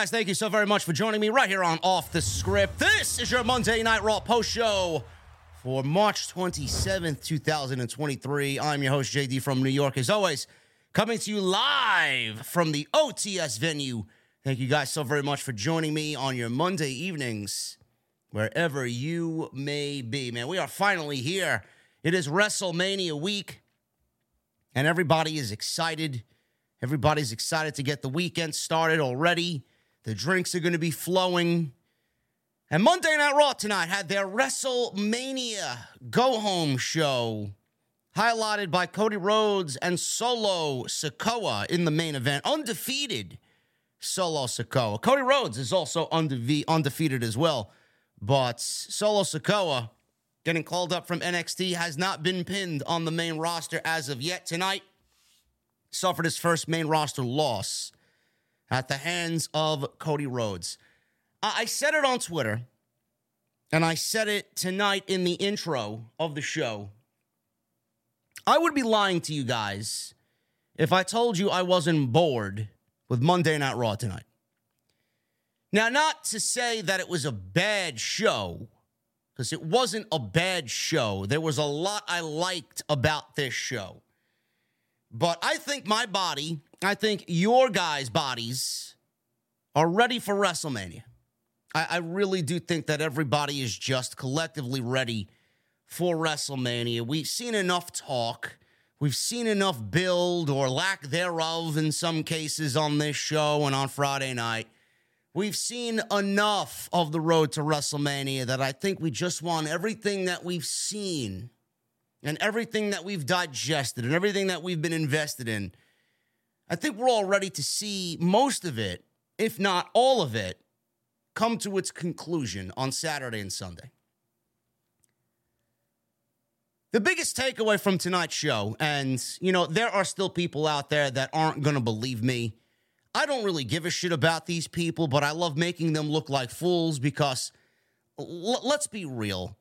Guys? Thank you so very much for joining me right here on Off the Script. This is your Monday Night Raw post show for March 27th, 2023. I'm your host, JD from New York, as always, coming to you live from the OTS venue. Thank you guys so very much for joining me on your Monday evenings, wherever you may be. Man, we are finally here. It is WrestleMania week, and everybody is excited. Everybody's excited to get the weekend started already. The drinks are going to be flowing. And Monday Night Raw tonight had their WrestleMania go home show, highlighted by Cody Rhodes and Solo Sikoa in the main event. Undefeated Solo Sikoa. Cody Rhodes is also undefe- undefeated as well. But Solo Sikoa, getting called up from NXT, has not been pinned on the main roster as of yet tonight suffered his first main roster loss at the hands of Cody Rhodes. I said it on Twitter, and I said it tonight in the intro of the show. I would be lying to you guys if I told you I wasn't bored with Monday Night Raw tonight. Now, not to say that it was a bad show, because it wasn't a bad show. There was a lot I liked about this show. But I think my body, I think your guys' bodies are ready for WrestleMania. I, I, really do think that everybody is just collectively ready for WrestleMania. We've seen enough talk. We've seen enough build or lack thereof in some cases on this show and on Friday night. We've seen enough of the road to WrestleMania that I think we just want everything that we've seen and everything that we've digested and everything that we've been invested in, I think we're all ready to see most of it, if not all of it, come to its conclusion on Saturday and Sunday. The biggest takeaway from tonight's show, and you know, there are still people out there that aren't going to believe me. I don't really give a shit about these people, but I love making them look like fools because l- let's be real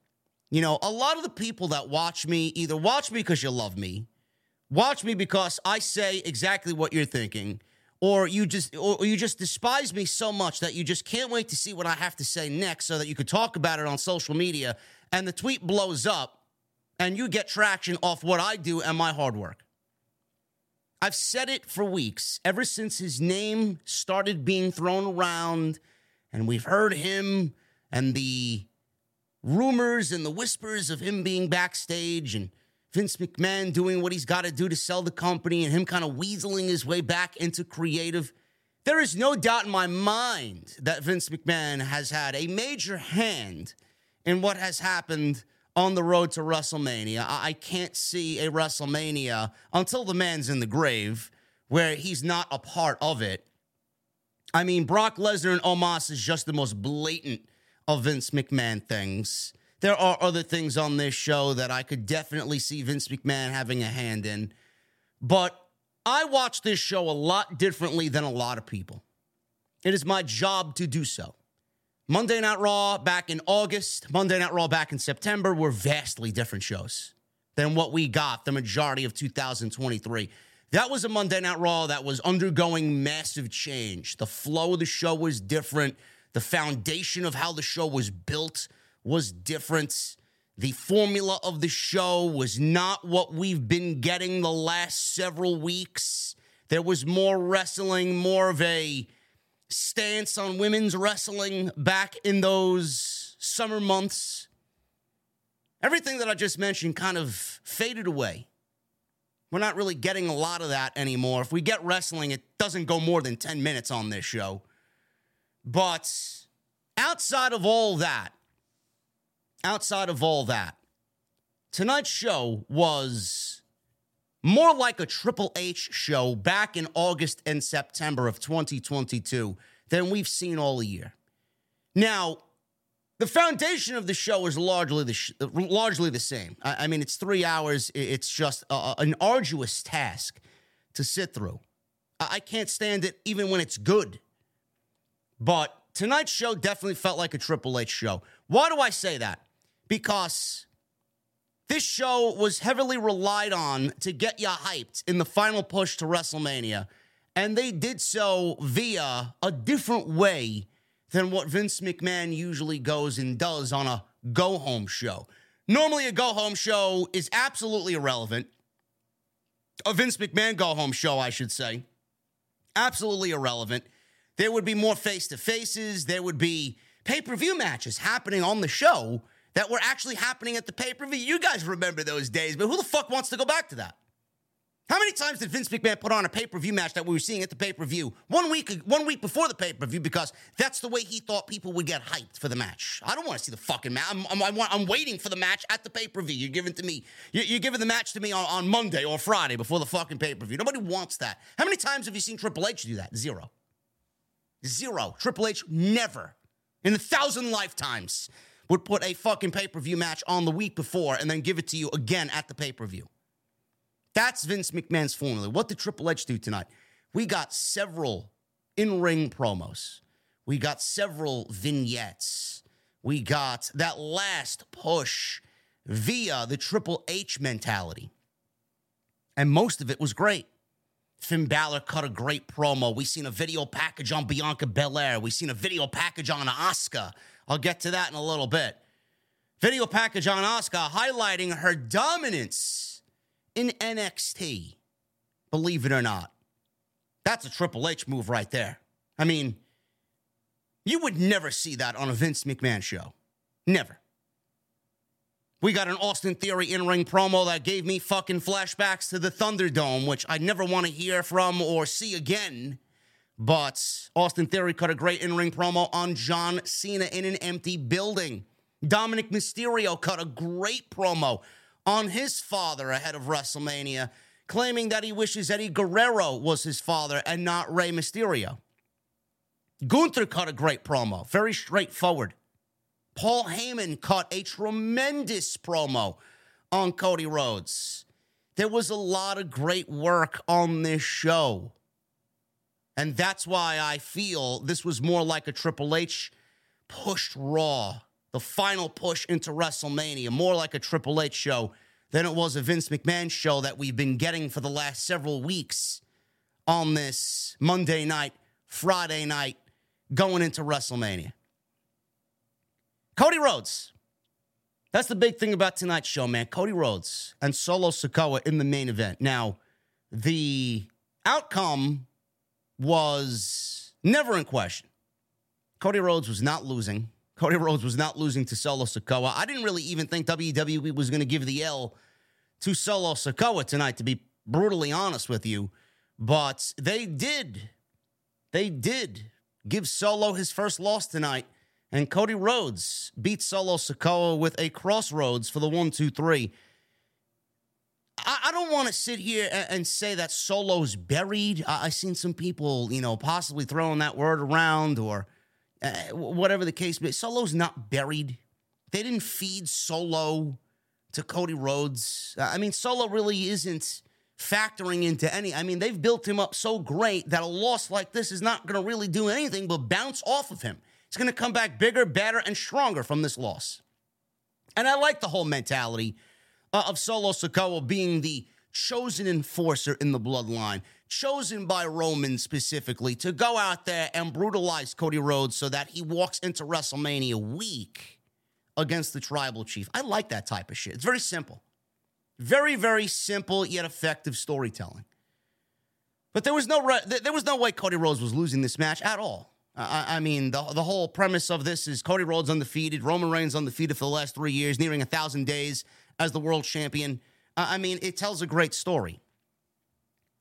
you know, a lot of the people that watch me either watch me because you love me, watch me because I say exactly what you're thinking, or you just or you just despise me so much that you just can't wait to see what I have to say next so that you could talk about it on social media and the tweet blows up and you get traction off what I do and my hard work. I've said it for weeks, ever since his name started being thrown around and we've heard him and the rumors and the whispers of him being backstage and Vince McMahon doing what he's got to do to sell the company and him kind of weaseling his way back into creative. There is no doubt in my mind that Vince McMahon has had a major hand in what has happened on the road to WrestleMania. I can't see a WrestleMania until the man's in the grave where he's not a part of it. I mean, Brock Lesnar and Omos is just the most blatant of Vince McMahon things. There are other things on this show that I could definitely see Vince McMahon having a hand in. But I watch this show a lot differently than a lot of people. It is my job to do so. Monday Night Raw back in August, Monday Night Raw back in September were vastly different shows than what we got the majority of 2023. That was a Monday Night Raw that was undergoing massive change. The flow of the show was different. The foundation of how the show was built was different. The formula of the show was not what we've been getting the last several weeks. There was more wrestling, more of a stance on women's wrestling back in those summer months. Everything that I just mentioned kind of faded away. We're not really getting a lot of that anymore. If we get wrestling, it doesn't go more than 10 minutes on this show. But outside of all that, outside of all that, tonight's show was more like a Triple H show back in August and September of 2022 than we've seen all year. Now, the foundation of the show is largely the sh- largely the same. I, I, mean, it's three hours. It's just a, an arduous task to sit through. I, I can't stand it even when it's good. But tonight's show definitely felt like a Triple H show. Why do I say that? Because this show was heavily relied on to get you hyped in the final push to WrestleMania, and they did so via a different way than what Vince McMahon usually goes and does on a go home show. Normally, a go home show is absolutely irrelevant. A Vince McMahon go home show, I should say, absolutely irrelevant. There would be more face to faces, there would be pay per view matches happening on the show that were actually happening at the pay per view. You guys remember those days, but who the fuck wants to go back to that? How many times did Vince McMahon put on a pay per view match that we were seeing at the pay per view one week one week before the pay per view because that's the way he thought people would get hyped for the match? I don't want to see the fucking match. I'm, I'm, I'm, waiting for the match at the pay per view. You're giving to me. You're, you're, giving the match to me on, on Monday or Friday before the fucking pay per view. Nobody wants that. How many times have you seen Triple H do that? Zero. Zero. Triple H never in a thousand lifetimes would put a fucking pay per view match on the week before and then give it to you again at the pay per view. That's Vince McMahon's formula. What did Triple H do tonight? We got several in ring promos, we got several vignettes, we got that last push via the Triple H mentality. And most of it was great. Finn Balor cut a great promo. We seen a video package on Bianca Belair. We seen a video package on Asuka. I'll get to that in a little bit. Video package on Asuka highlighting her dominance in NXT. Believe it or not. That's a Triple H move right there. I mean, you would never see that on a Vince McMahon show. Never. We got an Austin Theory in ring promo that gave me fucking flashbacks to the Thunderdome, which I never want to hear from or see again. But Austin Theory cut a great in ring promo on John Cena in an empty building. Dominik Mysterio cut a great promo on his father ahead of WrestleMania, claiming that he wishes Eddie Guerrero was his father and not Rey Mysterio. Gunther cut a great promo, very straightforward. Paul Heyman cut a tremendous promo on Cody Rhodes. There was a lot of great work on this show. And that's why I feel this was more like a Triple H pushed Raw the final push into WrestleMania, more like a Triple H show than it was a Vince McMahon show that we've been getting for the last several weeks on this Monday night, Friday night, going into WrestleMania. Cody Rhodes. That's the big thing about tonight's show, man. Cody Rhodes and Solo Sikoa in the main event. Now, the outcome was never in question. Cody Rhodes was not losing. Cody Rhodes was not losing to Solo Sikoa. I didn't really even think WWE was going to give the L to Solo Sikoa tonight, to be brutally honest with you. But they did. They did give Solo his first loss tonight. And Cody Rhodes beat Solo Sikoa with a Cross Rhodes for the one, two, three. I, I don't want to sit here and, and, say that Solo's buried. I, I seen some people, you know, possibly throwing that word around or uh, whatever the case may be. Solo's not buried. They didn't feed Solo to Cody Rhodes. I mean, Solo really isn't factoring into any. I mean, they've built him up so great that a loss like this is not going to really do anything but bounce off of him. He's going to come back bigger, better, and stronger from this loss. And I like the whole mentality uh, of Solo Sikoa being the chosen enforcer in the bloodline chosen by Roman specifically to go out there and brutalize Cody Rhodes so that he walks into WrestleMania weak against the tribal chief. I like that type of shit. It's very simple. Very, very simple yet effective storytelling. But there was no re- there was no way Cody Rhodes was losing this match at all. I, mean, the, the whole premise of this is Cody Rhodes undefeated, Roman Reigns undefeated for the last three years, nearing a thousand days as the world champion. I mean, it tells a great story.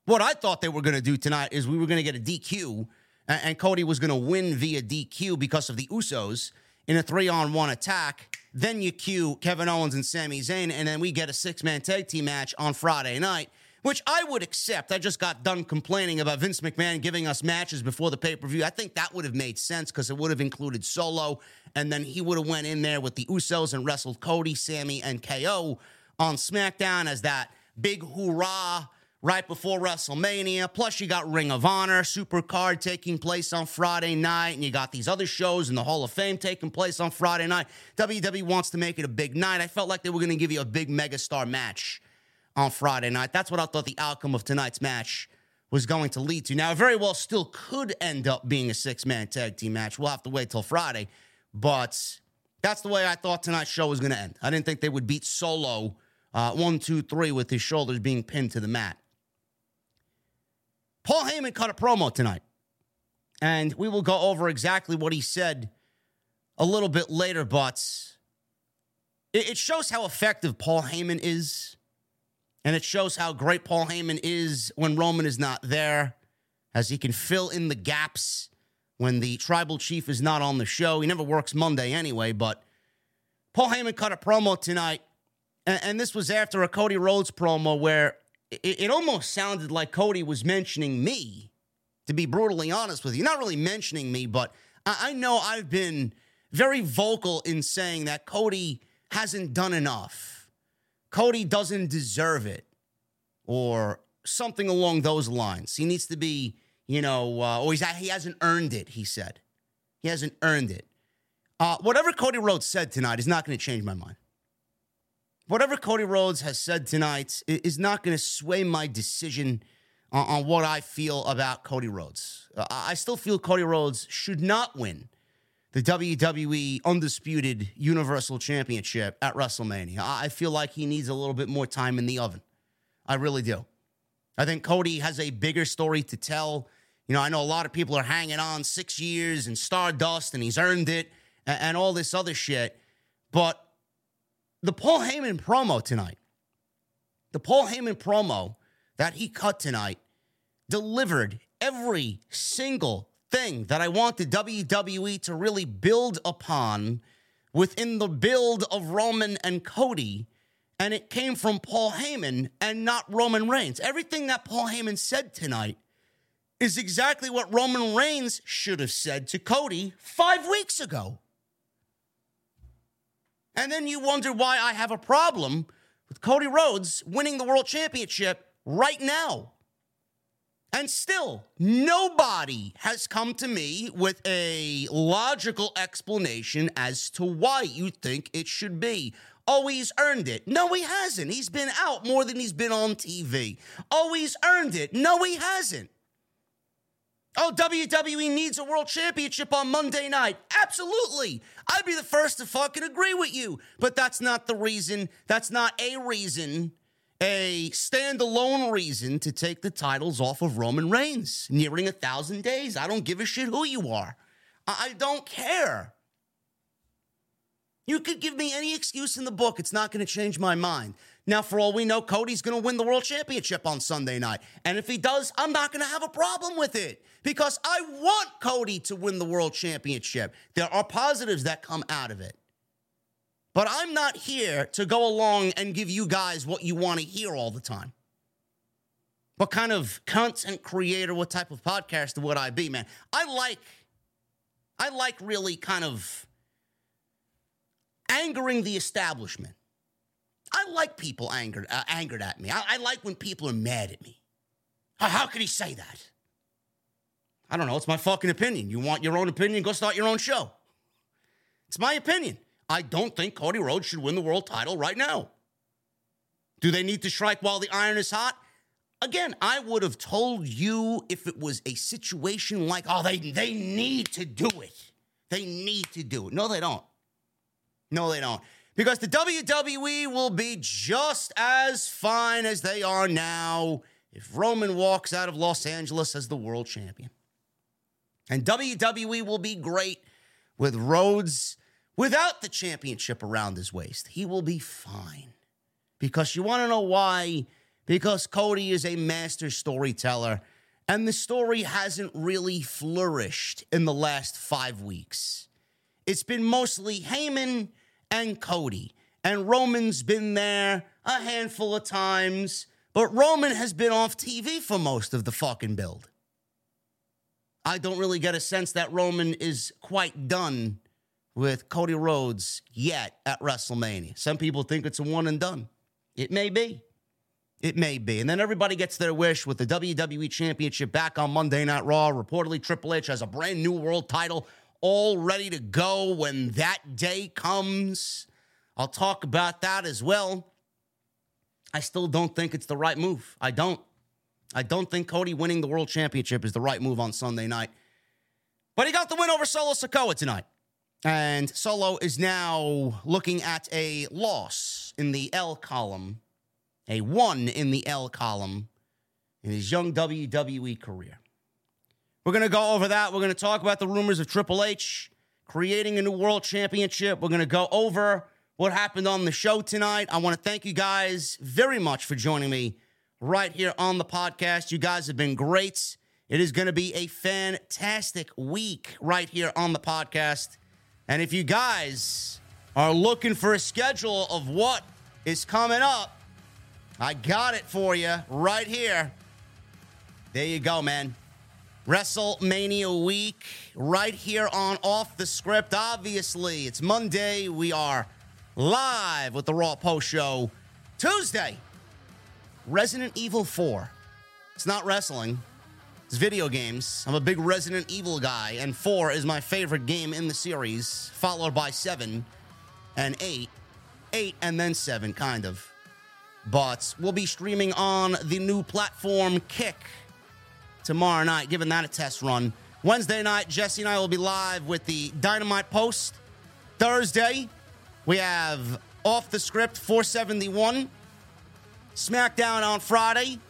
What I thought they were going to do tonight is we were going to get a DQ, and Cody was going to win via DQ because of the Usos in a three on one attack. Then you cue Kevin Owens and Sami Zayn, and then we get a six man tag team match on Friday night, which I would accept. I just got done complaining about Vince McMahon giving us matches before the pay per view. I think that would have made sense because it would have included Solo, and then he would have went in there with the Usos and wrestled Cody, Sami, and KO on SmackDown as that big hoorah right before WrestleMania. Plus, you got Ring of Honor, Super Card taking place on Friday night, and you got these other shows in the Hall of Fame taking place on Friday night. WWE wants to make it a big night. I felt like they were going to give you a big megastar match on Friday night. That's what I thought the outcome of tonight's match was going to lead to. Now, it very well still could end up being a six man tag team match. We'll have to wait till Friday, but that's the way I thought tonight's show was going to end. I didn't think they would beat Solo uh, one, two, three with his shoulders being pinned to the mat. Paul Heyman cut a promo tonight, and we will go over exactly what he said a little bit later, but it shows how effective Paul Heyman is, and it shows how great Paul Heyman is when Roman is not there, as he can fill in the gaps when the tribal chief is not on the show. He never works Monday anyway, but Paul Heyman cut a promo tonight, and, this was after a Cody Rhodes promo where it, it almost sounded like Cody was mentioning me, to be brutally honest with you. Not really mentioning me, but I, I know I've been very vocal in saying that Cody hasn't done enough. Cody doesn't deserve it, or something along those lines. He needs to be, you know, uh, or he's, he hasn't earned it, he said. He hasn't earned it. Uh, whatever Cody Rhodes said tonight is not going to change my mind whatever Cody Rhodes has said tonight is not going to sway my decision on, on, what I feel about Cody Rhodes. Uh, I still feel Cody Rhodes should not win the WWE Undisputed Universal Championship at WrestleMania. I feel like he needs a little bit more time in the oven. I really do. I think Cody has a bigger story to tell. You know, I know a lot of people are hanging on six years and Stardust and he's earned it and, and all this other shit. But the Paul Heyman promo tonight, the Paul Heyman promo that he cut tonight delivered every single thing that I want the WWE to really build upon within the build of Roman and Cody. And it came from Paul Heyman and not Roman Reigns. Everything that Paul Heyman said tonight is exactly what Roman Reigns should have said to Cody five weeks ago. And then you wonder why I have a problem with Cody Rhodes winning the world championship right now. And still, nobody has come to me with a logical explanation as to why you think it should be. Oh, he's earned it. No, he hasn't. He's been out more than he's been on TV. Oh, he's earned it. No, he hasn't. Oh, WWE needs a world championship on Monday night. Absolutely. I'd be the first to fucking agree with you. But that's not the reason. That's not a reason, a standalone reason to take the titles off of Roman Reigns. Nearing a thousand days. I don't give a shit who you are. I don't care. You could give me any excuse in the book. It's not going to change my mind. Now, for all we know, Cody's going to win the world championship on Sunday night. And if he does, I'm not going to have a problem with it because I want Cody to win the world championship. There are positives that come out of it. But I'm not here to go along and give you guys what you want to hear all the time. What kind of content creator, what type of podcaster would I be, man? I like, I like really kind of angering the establishment. I like people angered, uh, angered at me. I, I, like when people are mad at me. How, how could he say that? I don't know. It's my fucking opinion. You want your own opinion? Go start your own show. It's my opinion. I don't think Cody Rhodes should win the world title right now. Do they need to strike while the iron is hot? Again, I would have told you if it was a situation like, oh, they, they need to do it. They need to do it. No, they don't. No, they don't because the WWE will be just as fine as they are now if Roman walks out of Los Angeles as the world champion. And WWE will be great with Rhodes without the championship around his waist. He will be fine. Because you want to know why? Because Cody is a master storyteller, and the story hasn't really flourished in the last five weeks it's been mostly Heyman and Cody. And Roman's been there a handful of times, but Roman has been off TV for most of the fucking build. I don't really get a sense that Roman is quite done with Cody Rhodes yet at WrestleMania. Some people think it's a one and done. It may be. It may be. And then everybody gets their wish with the WWE Championship back on Monday Night Raw. Reportedly, Triple H has a brand new world title all ready to go when that day comes. I'll talk about that as well. I still don't think it's the right move. I don't. I don't think Cody winning the world championship is the right move on Sunday night. But he got the win over Solo Sikoa tonight. And Solo is now looking at a loss in the L column, a one in the L column in his young WWE career. We're going to go over that. We're going to talk about the rumors of Triple H creating a new world championship. We're going to go over what happened on the show tonight. I want to thank you guys very much for joining me right here on the podcast. You guys have been great. It is going to be a fantastic week right here on the podcast. And if you guys are looking for a schedule of what is coming up, I got it for you right here. There you go, man. WrestleMania week right here on Off the Script. Obviously, it's Monday. We are live with the Raw Post Show. Tuesday, Resident Evil 4. It's not wrestling, it's video games. I'm a big Resident Evil guy, and 4 is my favorite game in the series, followed by 7 and 8. 8 and then 7, kind of. But we'll be streaming on the new platform Kick tomorrow night, giving that a test run. Wednesday night, Jesse and I will be live with the Dynamite Post. Thursday, we have Off the Script 471. SmackDown on Friday.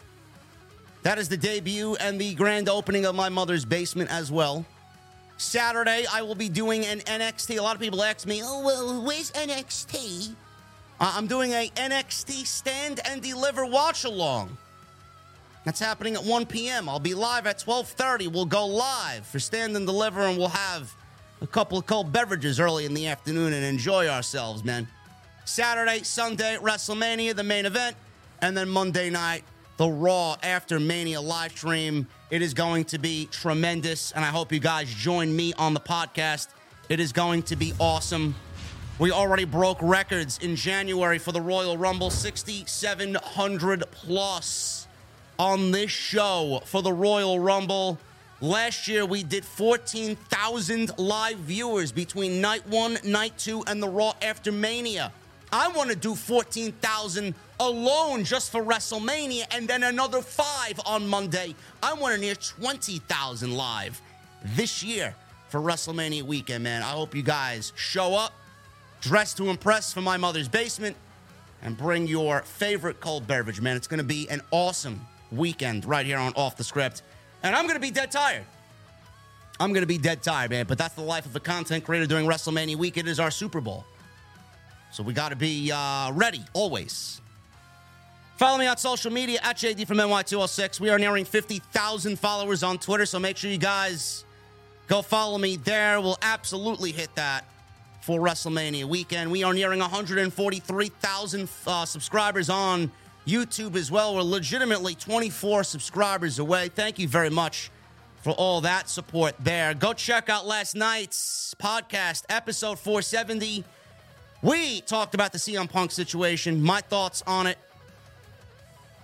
That is the debut and the grand opening of my mother's basement as well. Saturday, I will be doing an NXT. A lot of people ask me, oh, well, where's NXT? I'm doing a NXT stand and deliver watch along. That's happening at 1 p.m. I'll be live at 12:30. We'll go live for stand and deliver, and we'll have a couple of cold beverages early in the afternoon and enjoy ourselves, man. Saturday, Sunday, WrestleMania, the main event, and then Monday night, the Raw After Mania live stream. It is going to be tremendous, and I hope you guys join me on the podcast. It is going to be awesome. We already broke records in January for the Royal Rumble 6,700 plus on this show for the Royal Rumble. Last year, we did 14,000 live viewers between night one, night two, and the Raw After Mania. I want to do 14,000 alone just for WrestleMania and then another five on Monday. I want to near 20,000 live this year for WrestleMania weekend, man. I hope you guys show up, dress to impress for my mother's basement, and bring your favorite cold beverage, man. It's going to be an awesome weekend right here on Off the Script. And I'm going to be dead tired. I'm going to be dead tired, man. But that's the life of a content creator during WrestleMania week. It is our Super Bowl. So we got to be uh, ready always. Follow me on social media at JD from NY206. We are nearing 50,000 followers on Twitter, so make sure you guys go follow me there. We'll absolutely hit that for WrestleMania weekend. We are nearing 143,000 uh, subscribers on YouTube as well. We're legitimately 24 subscribers away. Thank you very much for all that support there. Go check out last night's podcast, episode 470. We talked about the CM Punk situation, my thoughts on it.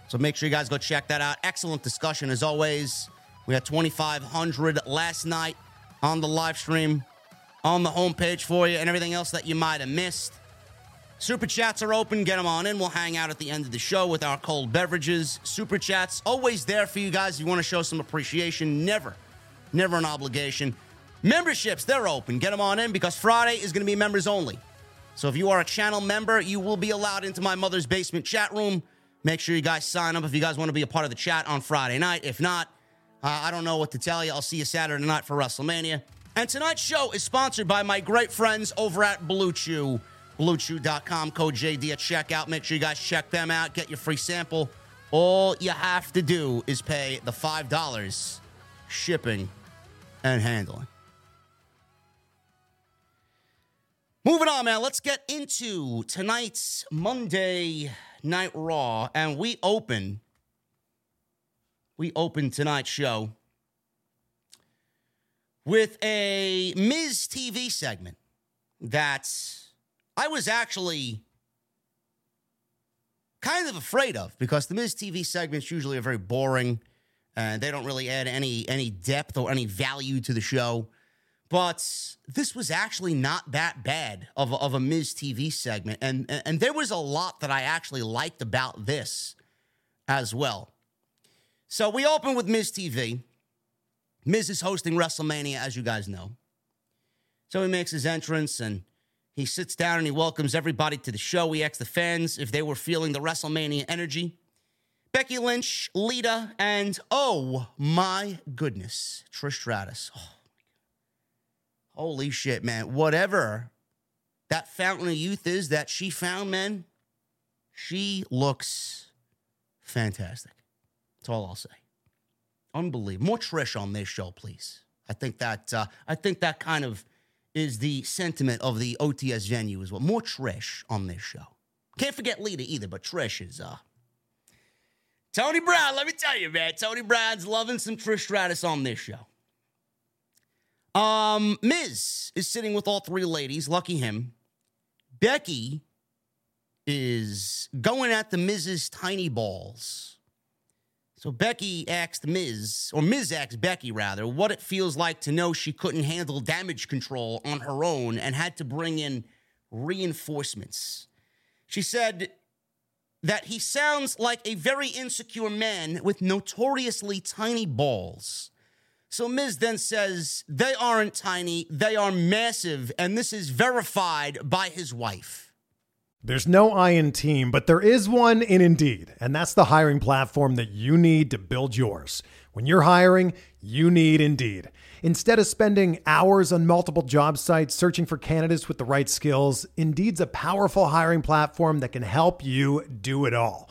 So make sure you guys go check that out. Excellent discussion as always. We had 2,500 last night on the live stream, on the homepage for you, and everything else that you might have missed. Super chats are open. Get them on in. We'll hang out at the end of the show with our cold beverages. Super chats always there for you guys. If you want to show some appreciation, never, never an obligation. Memberships, they're open. Get them on in because Friday is going to be members only. So if you are a channel member, you will be allowed into my mother's basement chat room. Make sure you guys sign up if you guys want to be a part of the chat on Friday night. If not, uh, I don't know what to tell you. I'll see you Saturday night for WrestleMania. And tonight's show is sponsored by my great friends over at Blue Chew. BlueChew.com, code JD at checkout. Make sure you guys check them out. Get your free sample. All you have to do is pay the $5 shipping and handling. Moving on, man. Let's get into tonight's Monday Night Raw, and we open. We open tonight's show with a Miz TV segment that I was actually kind of afraid of because the Miz TV segments usually are very boring and they don't really add any any depth or any value to the show. But this was actually not that bad of a, of a Miz TV segment, and and there was a lot that I actually liked about this as well. So we open with Miz TV. Miz is hosting WrestleMania, as you guys know. So he makes his entrance and he sits down and he welcomes everybody to the show. He asks the fans if they were feeling the WrestleMania energy. Becky Lynch, Lita, and oh my goodness, Trish Stratus. Oh, holy shit, man. Whatever that fountain of youth is that she found, man, she looks fantastic. That's all I'll say. Unbelievable. More Trish on this show, please. I think that uh, I think that kind of is the sentiment of the OTS venue as well. More Trish on this show. Can't forget Lita either, but Trish is uh Tony Brown, let me tell you, man. Tony Brown's loving some Trish Stratus on this show. Um, Miz is sitting with all three ladies. Lucky him. Becky is going at the Miz's tiny balls. So Becky asked Miz, or Miz asked Becky rather, what it feels like to know she couldn't handle damage control on her own and had to bring in reinforcements. She said that he sounds like a very insecure man with notoriously tiny balls. So Miz then says they aren't tiny, they are massive, and this is verified by his wife. There's no I in team, but there is one in Indeed, and that's the hiring platform that you need to build yours. When you're hiring, you need Indeed. Instead of spending hours on multiple job sites searching for candidates with the right skills, Indeed's a powerful hiring platform that can help you do it all.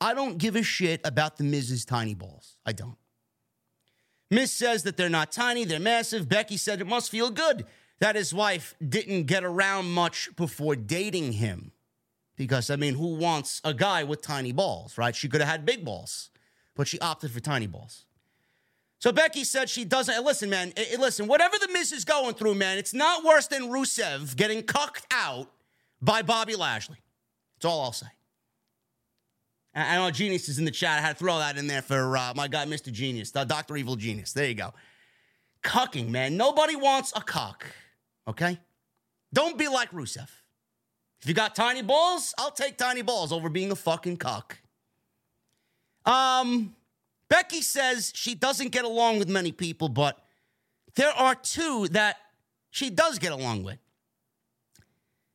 I don't give a shit about the Miz's tiny balls. I don't. Miz says that they're not tiny, they're massive. Becky said it must feel good that his wife didn't get around much before dating him. Because, I mean, who wants a guy with tiny balls, right? She could have had big balls, but she opted for tiny balls. So Becky said she doesn't. Listen, man, listen, whatever the Miz is going through, man, it's not worse than Rusev getting cucked out by Bobby Lashley. That's all I'll say. I know Genius is in the chat. I had to throw that in there for uh, my guy, Mr. Genius, the Dr. Evil Genius. There you go. Cucking, man. Nobody wants a cuck, okay? Don't be like Rusev. If you got tiny balls, I'll take tiny balls over being a fucking cuck. Um, Becky says she doesn't get along with many people, but there are two that she does get along with.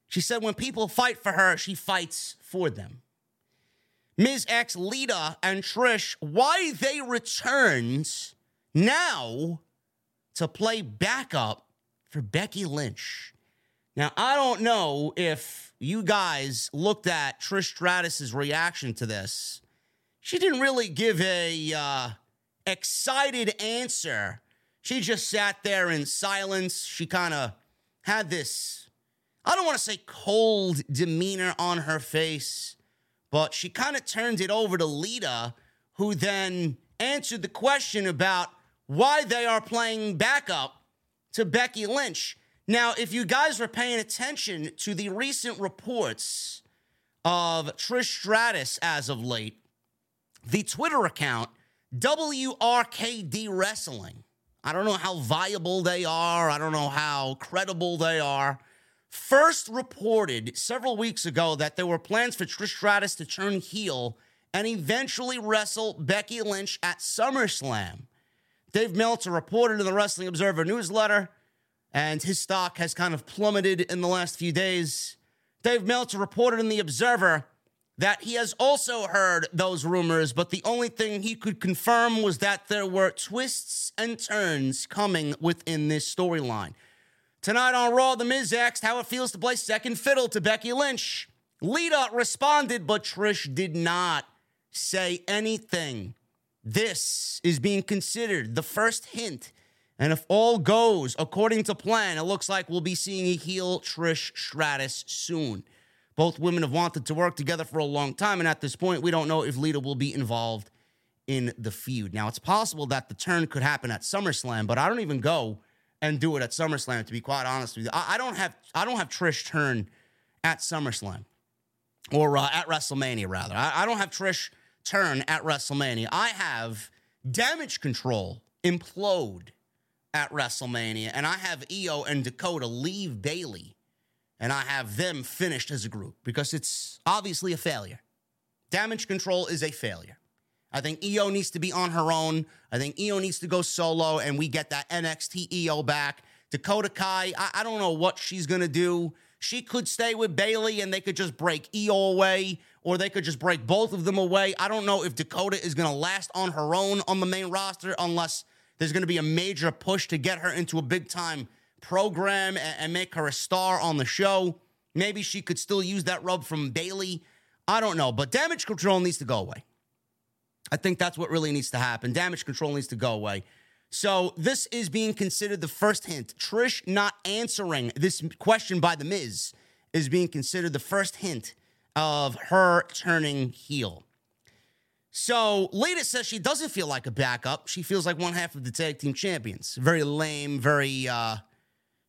She said when people fight for her, she fights for them. Ms. X, Lita, and Trish, why they returned now to play backup for Becky Lynch. Now, I don't know if you guys looked at Trish Stratus's reaction to this. She didn't really give a uh, excited answer. She just sat there in silence. She kind of had this, I don't want to say cold demeanor on her face, but she kind of turns it over to Lita, who then answered the question about why they are playing backup to Becky Lynch. Now, if you guys were paying attention to the recent reports of Trish Stratus as of late, the Twitter account WRKD Wrestling, I don't know how viable they are. I don't know how credible they are. First reported several weeks ago that there were plans for Trish Stratus to turn heel and eventually wrestle Becky Lynch at SummerSlam. Dave Meltzer reported in the Wrestling Observer newsletter, and his stock has kind of plummeted in the last few days. Dave Meltzer reported in the Observer that he has also heard those rumors, but the only thing he could confirm was that there were twists and turns coming within this storyline. Tonight on Raw, The Miz asked how it feels to play second fiddle to Becky Lynch. Lita responded, but Trish did not say anything. This is being considered the first hint. And if all goes according to plan, it looks like we'll be seeing a heel Trish Stratus soon. Both women have wanted to work together for a long time, and at this point, we don't know if Lita will be involved in the feud. Now, it's possible that the turn could happen at SummerSlam, but I don't even go and do it at SummerSlam. To be quite honest with you, I, I don't have I don't have Trish turn at SummerSlam or uh, at WrestleMania rather. I, I don't have Trish turn at WrestleMania. I have Damage Control implode at WrestleMania, and I have Io and Dakota leave Bayley and I have them finished as a group because it's obviously a failure. Damage control is a failure. I think Io needs to be on her own. I think Io needs to go solo, and we get that NXT Io back. Dakota Kai, I, I don't know what she's gonna do. She could stay with Bayley and they could just break Io away, or they could just break both of them away. I don't know if Dakota is gonna last on her own on the main roster unless there's gonna be a major push to get her into a big time program and, and make her a star on the show. Maybe she could still use that rub from Bayley. I don't know, but damage control needs to go away. I think that's what really needs to happen. Damage control needs to go away. So this is being considered the first hint. Trish not answering this question by The Miz is being considered the first hint of her turning heel. So Lita says she doesn't feel like a backup. She feels like one half of the tag team champions. Very lame, very uh,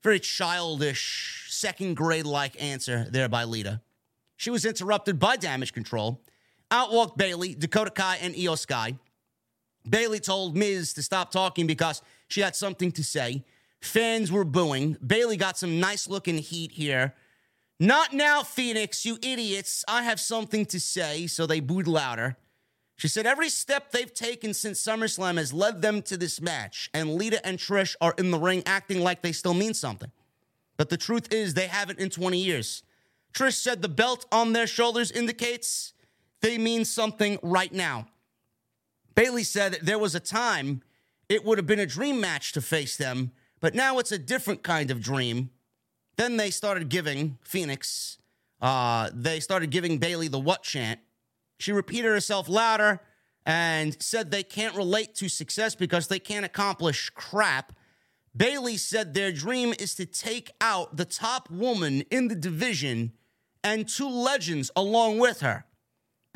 very childish, second grade like answer there by Lita. She was interrupted by damage control. Out walked Bayley, Dakota Kai, and Io Sky. Bayley told Miz to stop talking because she had something to say. Fans were booing. Bayley got some nice looking heat here. Not now, Phoenix, you idiots. I have something to say. So they booed louder. She said every step they've taken since SummerSlam has led them to this match, and Lita and Trish are in the ring acting like they still mean something. But the truth is, they haven't in 20 years. Trish said the belt on their shoulders indicates they mean something right now. Bayley said there was a time it would have been a dream match to face them, but now it's a different kind of dream. Then they started giving Phoenix, uh, they started giving Bayley the what chant. She repeated herself louder and said they can't relate to success because they can't accomplish crap. Bayley said their dream is to take out the top woman in the division and two legends along with her.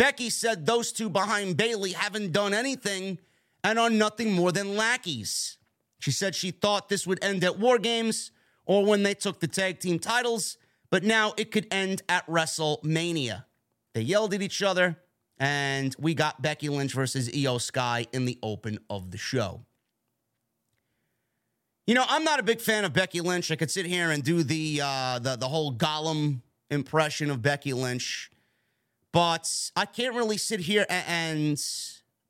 Becky said those two behind Bayley haven't done anything and are nothing more than lackeys. She said she thought this would end at War Games or when they took the tag team titles, but now it could end at WrestleMania. They yelled at each other and we got Becky Lynch versus Io Sky in the open of the show. You know, I'm not a big fan of Becky Lynch. I could sit here and do the uh, the the whole Gollum impression of Becky Lynch, but I can't really sit here and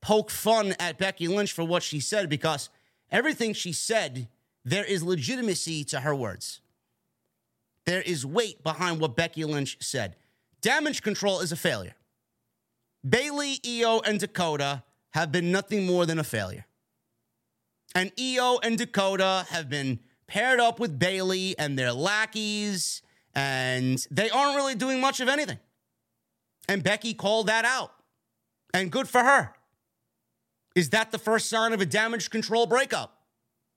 poke fun at Becky Lynch for what she said because everything she said, there is legitimacy to her words. There is weight behind what Becky Lynch said. Damage control is a failure. Bayley, Io, and Dakota have been nothing more than a failure. And Io and Dakota have been paired up with Bayley and their lackeys, and they aren't really doing much of anything. And Becky called that out. And good for her. Is that the first sign of a damage control breakup?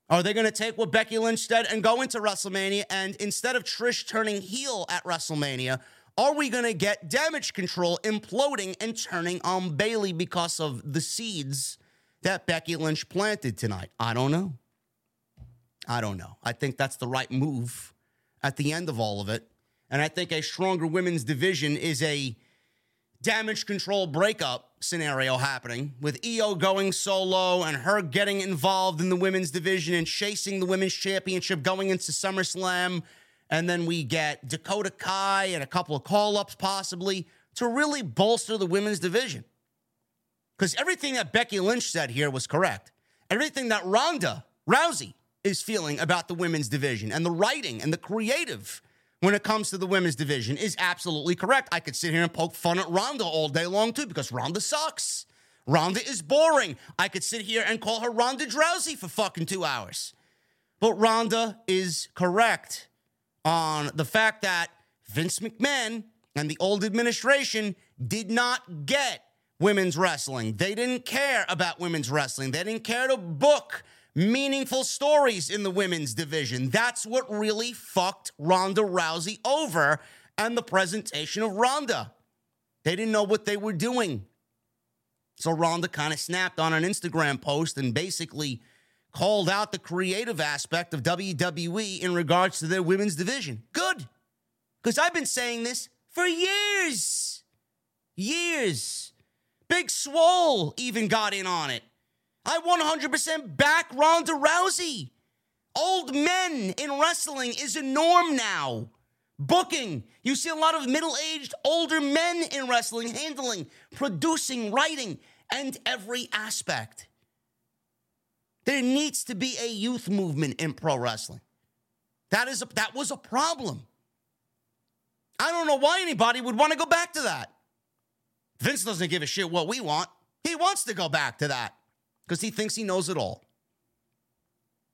Are they going to take what Becky Lynch said and go into WrestleMania and instead of Trish turning heel at WrestleMania, are we going to get damage control imploding and turning on Bayley because of the seeds that Becky Lynch planted tonight? I don't know. I don't know. I think that's the right move at the end of all of it. And I think a stronger women's division is a damage control breakup scenario happening with Io going solo and her getting involved in the women's division and chasing the women's championship going into SummerSlam. And then we get Dakota Kai and a couple of call ups possibly to really bolster the women's division. Because everything that Becky Lynch said here was correct. Everything that Ronda Rousey is feeling about the women's division and the writing and the creative when it comes to the women's division is absolutely correct. I could sit here and poke fun at Ronda all day long too because Ronda sucks. Ronda is boring. I could sit here and call her Ronda Drowsy for fucking two hours. But Ronda is correct on the fact that Vince McMahon and the old administration did not get women's wrestling. They didn't care about women's wrestling. They didn't care to book meaningful stories in the women's division. That's what really fucked Ronda Rousey over and the presentation of Ronda. They didn't know what they were doing. So Ronda kind of snapped on an Instagram post and basically called out the creative aspect of WWE in regards to their women's division. Good. Because I've been saying this for years. Years. Big Swole even got in on it. I 100% back Ronda Rousey. Old men in wrestling is a norm now. Booking. You see a lot of middle aged, older men in wrestling handling, producing, writing, and every aspect. There needs to be a youth movement in pro wrestling. That, is a, that was a problem. I don't know why anybody would want to go back to that. Vince doesn't give a shit what we want. He wants to go back to that because he thinks he knows it all.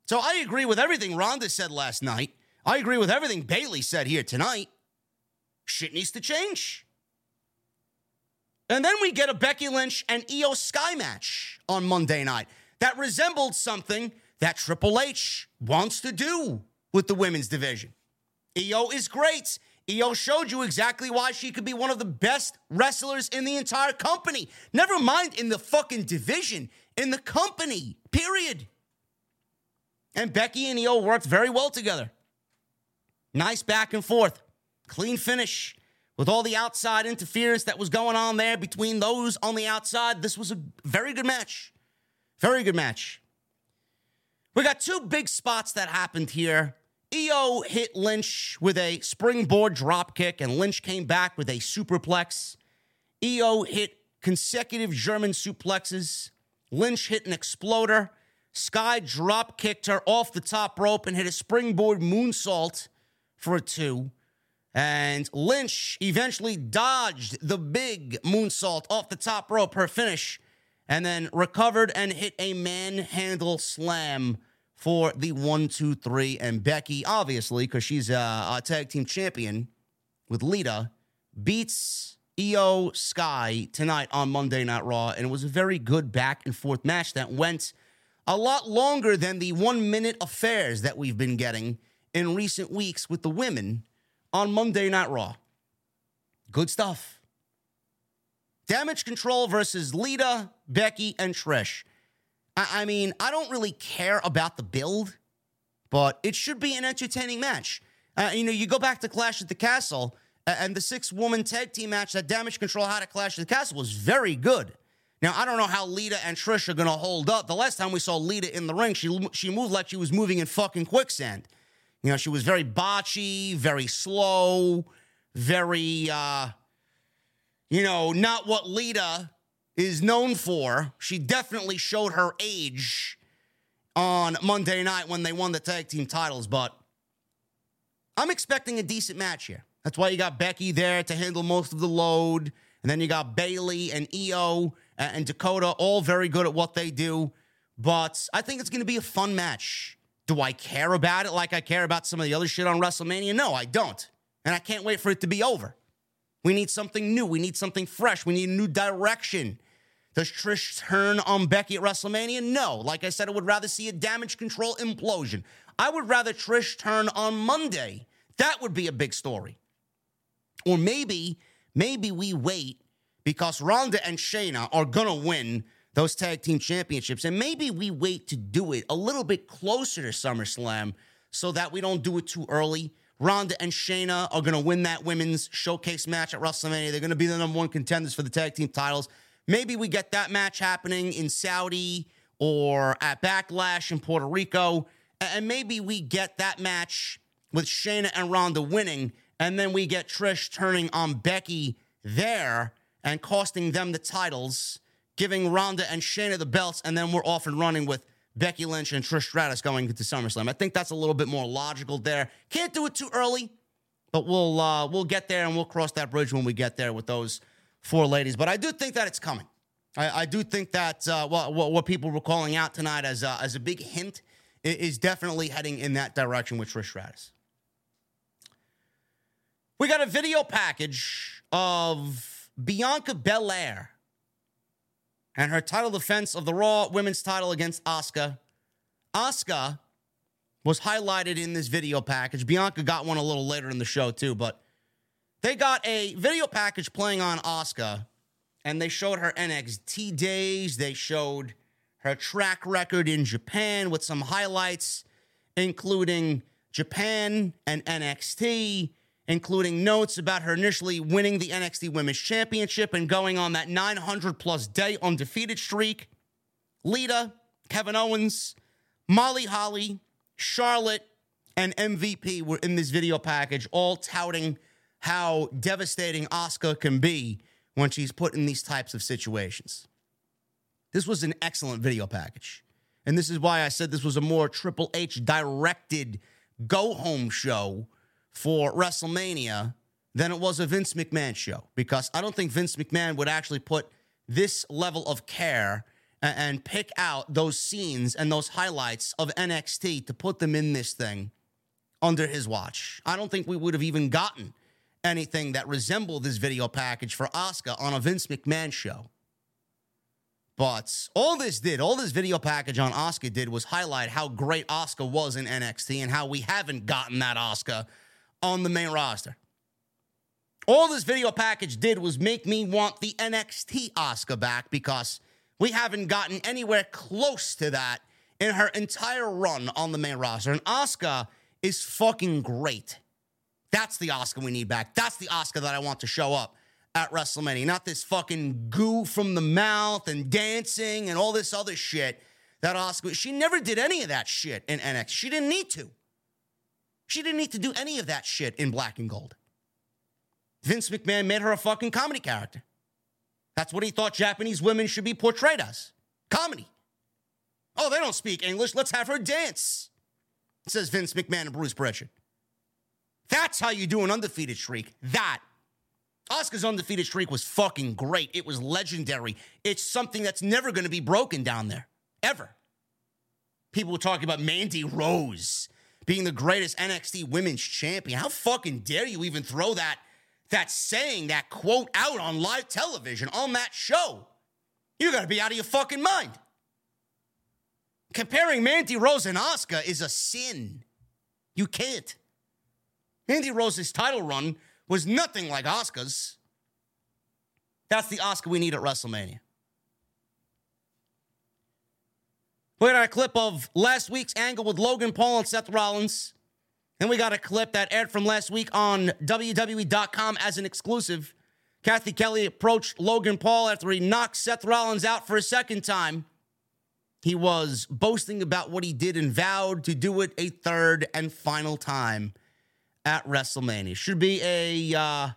So I agree with everything Ronda said last night. I agree with everything Bayley said here tonight. Shit needs to change. And then we get a Becky Lynch and Io Sky match on Monday night that resembled something that Triple H wants to do with the women's division. Io is great. Io showed you exactly why she could be one of the best wrestlers in the entire company. Never mind in the fucking division in the company, period. And Becky and Io worked very well together. Nice back and forth, clean finish with all the outside interference that was going on there between those on the outside. This was a very good match. Very good match. We got two big spots that happened here. Io hit Lynch with a springboard dropkick, and Lynch came back with a superplex. Io hit consecutive German suplexes. Lynch hit an exploder. Sky drop kicked her off the top rope and hit a springboard moonsault for a two. And Lynch eventually dodged the big moonsault off the top rope, her finish, and then recovered and hit a manhandle slam for the one, two, three. And Becky, obviously, because she's a, a tag team champion with Lita, beats Io Sky tonight on Monday Night Raw, and it was a very good back and forth match that went a lot longer than the one minute affairs that we've been getting in recent weeks with the women on Monday Night Raw. Good stuff. Damage control versus Lita, Becky, and Trish. I, I mean, I don't really care about the build, but it should be an entertaining match. Uh, you know, you go back to Clash at the Castle and the six woman tag team match that Damage Control had at Clash of the Castle was very good. Now, I don't know how Lita and Trish are going to hold up. The last time we saw Lita in the ring, she, she moved like she was moving in fucking quicksand. You know, she was very botchy, very slow, very, uh, you know, not what Lita is known for. She definitely showed her age on Monday night when they won the tag team titles, but I'm expecting a decent match here. That's why you got Becky there to handle most of the load. And then you got Bayley and Io and Dakota, all very good at what they do. But I think it's going to be a fun match. Do I care about it like I care about some of the other shit on WrestleMania? No, I don't. And I can't wait for it to be over. We need something new. We need something fresh. We need a new direction. Does Trish turn on Becky at WrestleMania? No. Like I said, I would rather see a damage control implosion. I would rather Trish turn on Monday. That would be a big story. Or maybe, maybe we wait because Ronda and Shayna are gonna win those tag team championships, and maybe we wait to do it a little bit closer to SummerSlam so that we don't do it too early. Ronda and Shayna are going to win that women's showcase match at WrestleMania. They're going to be the number one contenders for the tag team titles. Maybe we get that match happening in Saudi or at Backlash in Puerto Rico. And maybe we get that match with Shayna and Ronda winning. And then we get Trish turning on Becky there and costing them the titles, giving Ronda and Shayna the belts. And then we're off and running with Becky Lynch and Trish Stratus going into SummerSlam. I think that's a little bit more logical there. Can't do it too early, but we'll uh, we'll get there and we'll cross that bridge when we get there with those four ladies. But I do think that it's coming. I, I do think that uh, what, what people were calling out tonight as a, as a big hint is definitely heading in that direction with Trish Stratus. We got a video package of Bianca Belair and her title defense of the Raw Women's title against Asuka. Asuka was highlighted in this video package. Bianca got one a little later in the show, too, but they got a video package playing on Asuka, and they showed her NXT days. They showed her track record in Japan with some highlights, including Japan and NXT including notes about her initially winning the NXT Women's Championship and going on that 900 plus day undefeated streak. Lita, Kevin Owens, Molly Holly, Charlotte, and MVP were in this video package, all touting how devastating Asuka can be when she's put in these types of situations. This was an excellent video package. And this is why I said this was a more Triple H directed go home show for WrestleMania than it was a Vince McMahon show because I don't think Vince McMahon would actually put this level of care and pick out those scenes and those highlights of NXT to put them in this thing under his watch. I don't think we would have even gotten anything that resembled this video package for Asuka on a Vince McMahon show. But all this did, all this video package on Asuka did was highlight how great Asuka was in NXT and how we haven't gotten that Asuka on the main roster. All this video package did was make me want the NXT Asuka back because we haven't gotten anywhere close to that in her entire run on the main roster. And Asuka is fucking great. That's the Asuka we need back. That's the Asuka that I want to show up at WrestleMania. Not this fucking goo from the mouth and dancing and all this other shit that Asuka. She never did any of that shit in NXT. She didn't need to. She didn't need to do any of that shit in black and gold. Vince McMahon made her a fucking comedy character. That's what he thought Japanese women should be portrayed as comedy. Oh, they don't speak English. Let's have her dance, says Vince McMahon and Bruce Prichard. That's how you do an undefeated streak. That. Asuka's undefeated streak was fucking great. It was legendary. It's something that's never going to be broken down there, ever. People were talking about Mandy Rose being the greatest NXT women's champion. How fucking dare you even throw that that saying, that quote out on live television on that show? You got to be out of your fucking mind. Comparing Mandy Rose and Asuka is a sin. You can't. Mandy Rose's title run was nothing like Asuka's. That's the Asuka we need at WrestleMania. We got a clip of last week's angle with Logan Paul and Seth Rollins. Then we got a clip that aired from last week on WWE.com as an exclusive. Cathy Kelly approached Logan Paul after he knocked Seth Rollins out for a second time. He was boasting about what he did and vowed to do it a third and final time at WrestleMania. Should be a uh,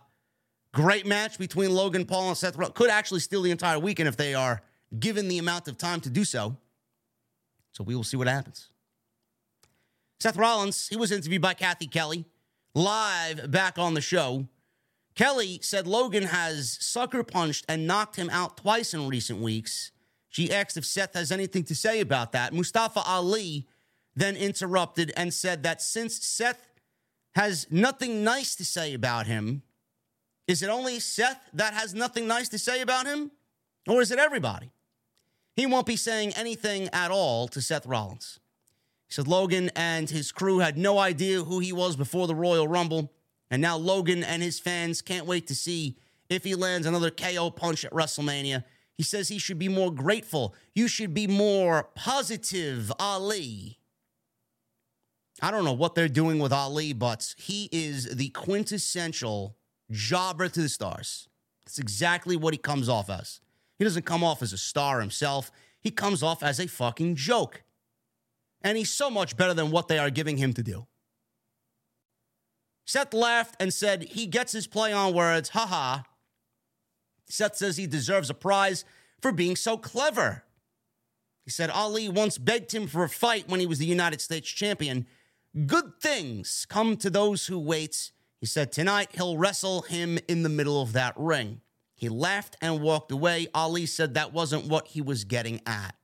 great match between Logan Paul and Seth Rollins. Could actually steal the entire weekend if they are given the amount of time to do so. So we will see what happens. Seth Rollins, he was interviewed by Cathy Kelly live back on the show. Kelly said Logan has sucker punched and knocked him out twice in recent weeks. She asked if Seth has anything to say about that. Mustafa Ali then interrupted and said that since Seth has nothing nice to say about him, is it only Seth that has nothing nice to say about him? Or is it everybody? He won't be saying anything at all to Seth Rollins. He said Logan and his crew had no idea who he was before the Royal Rumble. And now Logan and his fans can't wait to see if he lands another KO punch at WrestleMania. He says he should be more grateful. You should be more positive, Ali. I don't know what they're doing with Ali, but he is the quintessential jobber to the stars. That's exactly what he comes off as. He doesn't come off as a star himself, he comes off as a fucking joke. And he's so much better than what they are giving him to do. Seth laughed and said he gets his play on words, haha. Seth says he deserves a prize for being so clever. He said Ali once begged him for a fight when he was the United States champion. Good things come to those who wait. He said tonight he'll wrestle him in the middle of that ring. He laughed and walked away. Ali said that wasn't what he was getting at.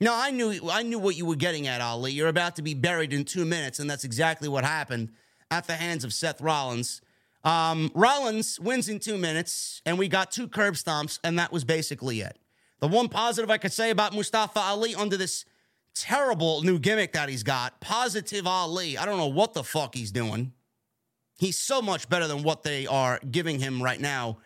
No, I knew I knew what you were getting at, Ali. You're about to be buried in two minutes, and that's exactly what happened at the hands of Seth Rollins. Um, Rollins wins in two minutes, and we got two curb stomps, and that was basically it. The one positive I could say about Mustafa Ali under this terrible new gimmick that he's got, positive Ali. I don't know what the fuck he's doing. He's so much better than what they are giving him right now.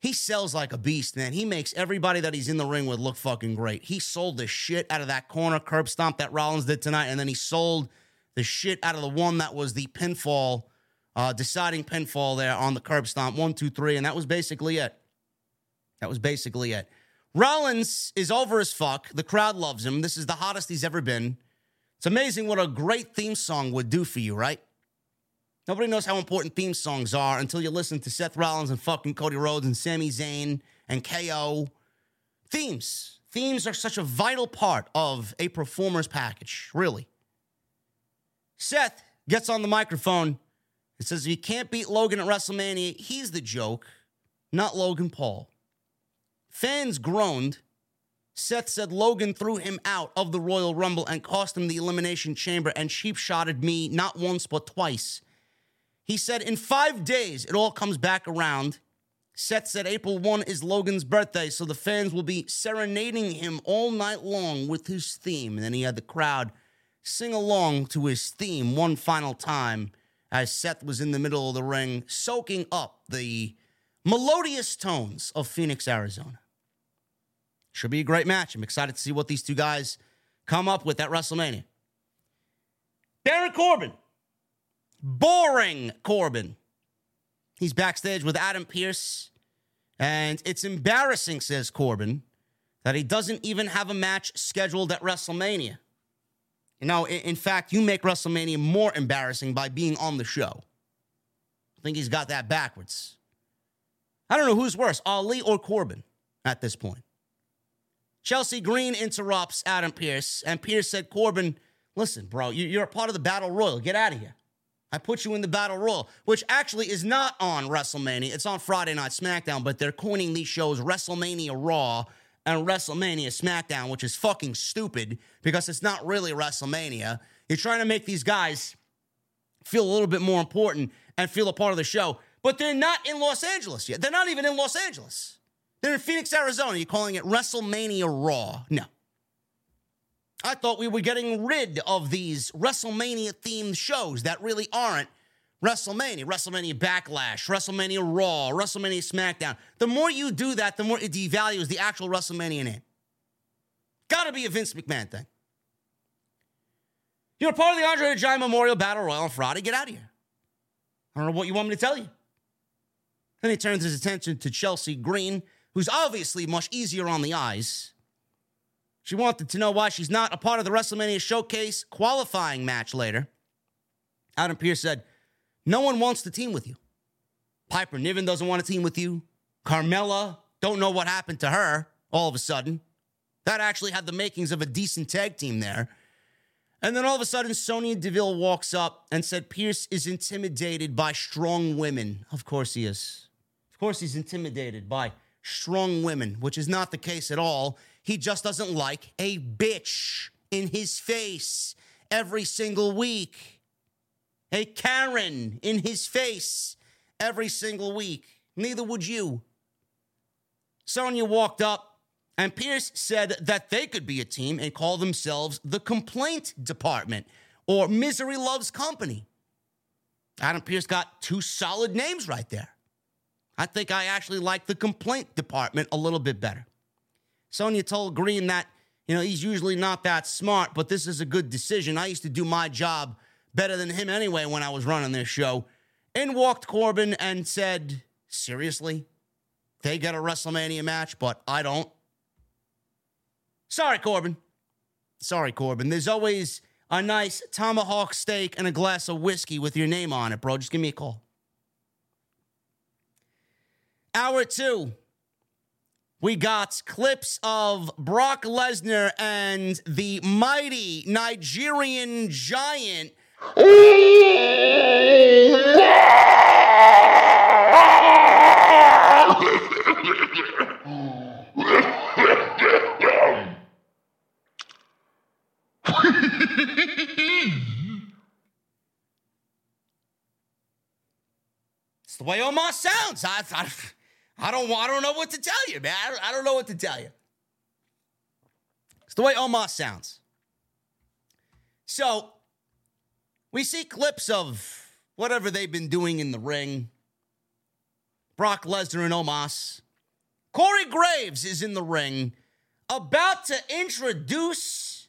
He sells like a beast, man. He makes everybody that he's in the ring with look fucking great. He sold the shit out of that corner curb stomp that Rollins did tonight, and then he sold the shit out of the one that was the pinfall, uh, deciding pinfall there on the curb stomp. One, two, three, and that was basically it. That was basically it. Rollins is over as fuck. The crowd loves him. This is the hottest he's ever been. It's amazing what a great theme song would do for you, right? Nobody knows how important theme songs are until you listen to Seth Rollins and fucking Cody Rhodes and Sami Zayn and KO. Themes. Themes are such a vital part of a performer's package, really. Seth gets on the microphone and says if you can't beat Logan at WrestleMania, he's the joke, not Logan Paul. Fans groaned. Seth said Logan threw him out of the Royal Rumble and cost him the Elimination Chamber and cheap shotted me not once but twice. He said in five days it all comes back around. Seth said April 1 is Logan's birthday, so the fans will be serenading him all night long with his theme. And then he had the crowd sing along to his theme one final time as Seth was in the middle of the ring, soaking up the melodious tones of Phoenix, Arizona. Should be a great match. I'm excited to see what these two guys come up with at WrestleMania. Baron Corbin. Boring Corbin. He's backstage with Adam Pearce. And it's embarrassing, says Corbin, that he doesn't even have a match scheduled at WrestleMania. You know, in, fact, you make WrestleMania more embarrassing by being on the show. I think he's got that backwards. I don't know who's worse, Ali or Corbin at this point. Chelsea Green interrupts Adam Pearce, and Pearce said, Corbin, listen, bro, you're a part of the Battle Royal. Get out of here. I put you in the Battle Royal, which actually is not on WrestleMania. It's on Friday Night SmackDown, but they're coining these shows WrestleMania Raw and WrestleMania SmackDown, which is fucking stupid because it's not really WrestleMania. You're trying to make these guys feel a little bit more important and feel a part of the show, but they're not in Los Angeles yet. They're not even in Los Angeles. They're in Phoenix, Arizona. You're calling it WrestleMania Raw. No. I thought we were getting rid of these WrestleMania themed shows that really aren't WrestleMania, WrestleMania Backlash, WrestleMania Raw, WrestleMania SmackDown. The more you do that, the more it devalues the actual WrestleMania name. Gotta be a Vince McMahon thing. You're part of the Andre the Giant Memorial Battle Royal on Friday. Get out of here. I don't know what you want me to tell you. Then he turns his attention to Chelsea Green, who's obviously much easier on the eyes. She wanted to know why she's not a part of the WrestleMania Showcase qualifying match later. Adam Pearce said, no one wants to team with you. Piper Niven doesn't want to team with you. Carmella, don't know what happened to her all of a sudden. That actually had the makings of a decent tag team there. And then all of a sudden, Sonya Deville walks up and said Pearce is intimidated by strong women. Of course he is. Of course he's intimidated by strong women, which is not the case at all. He just doesn't like a bitch in his face every single week a Karen in his face every single week. Neither would you. Sonya walked up, and Pearce said that they could be a team and call themselves the Complaint Department or Misery Loves Company. Adam Pearce got two solid names right there. I think I actually like the Complaint Department a little bit better. Sonya told Green that You know, he's usually not that smart, but this is a good decision. I used to do my job better than him anyway when I was running this show. In walked Corbin and said, Seriously? They get a WrestleMania match, but I don't. Sorry, Corbin. Sorry, Corbin. There's always a nice tomahawk steak and a glass of whiskey with your name on it, bro. Just give me a call. Hour two. We got clips of Brock Lesnar and the mighty Nigerian giant. it's the way Omar sounds. I, I don't I don't know what to tell you, man. I don't, I don't know what to tell you. It's the way Omar sounds. So we see clips of whatever they've been doing in the ring. Brock Lesnar and Omos. Corey Graves is in the ring, about to introduce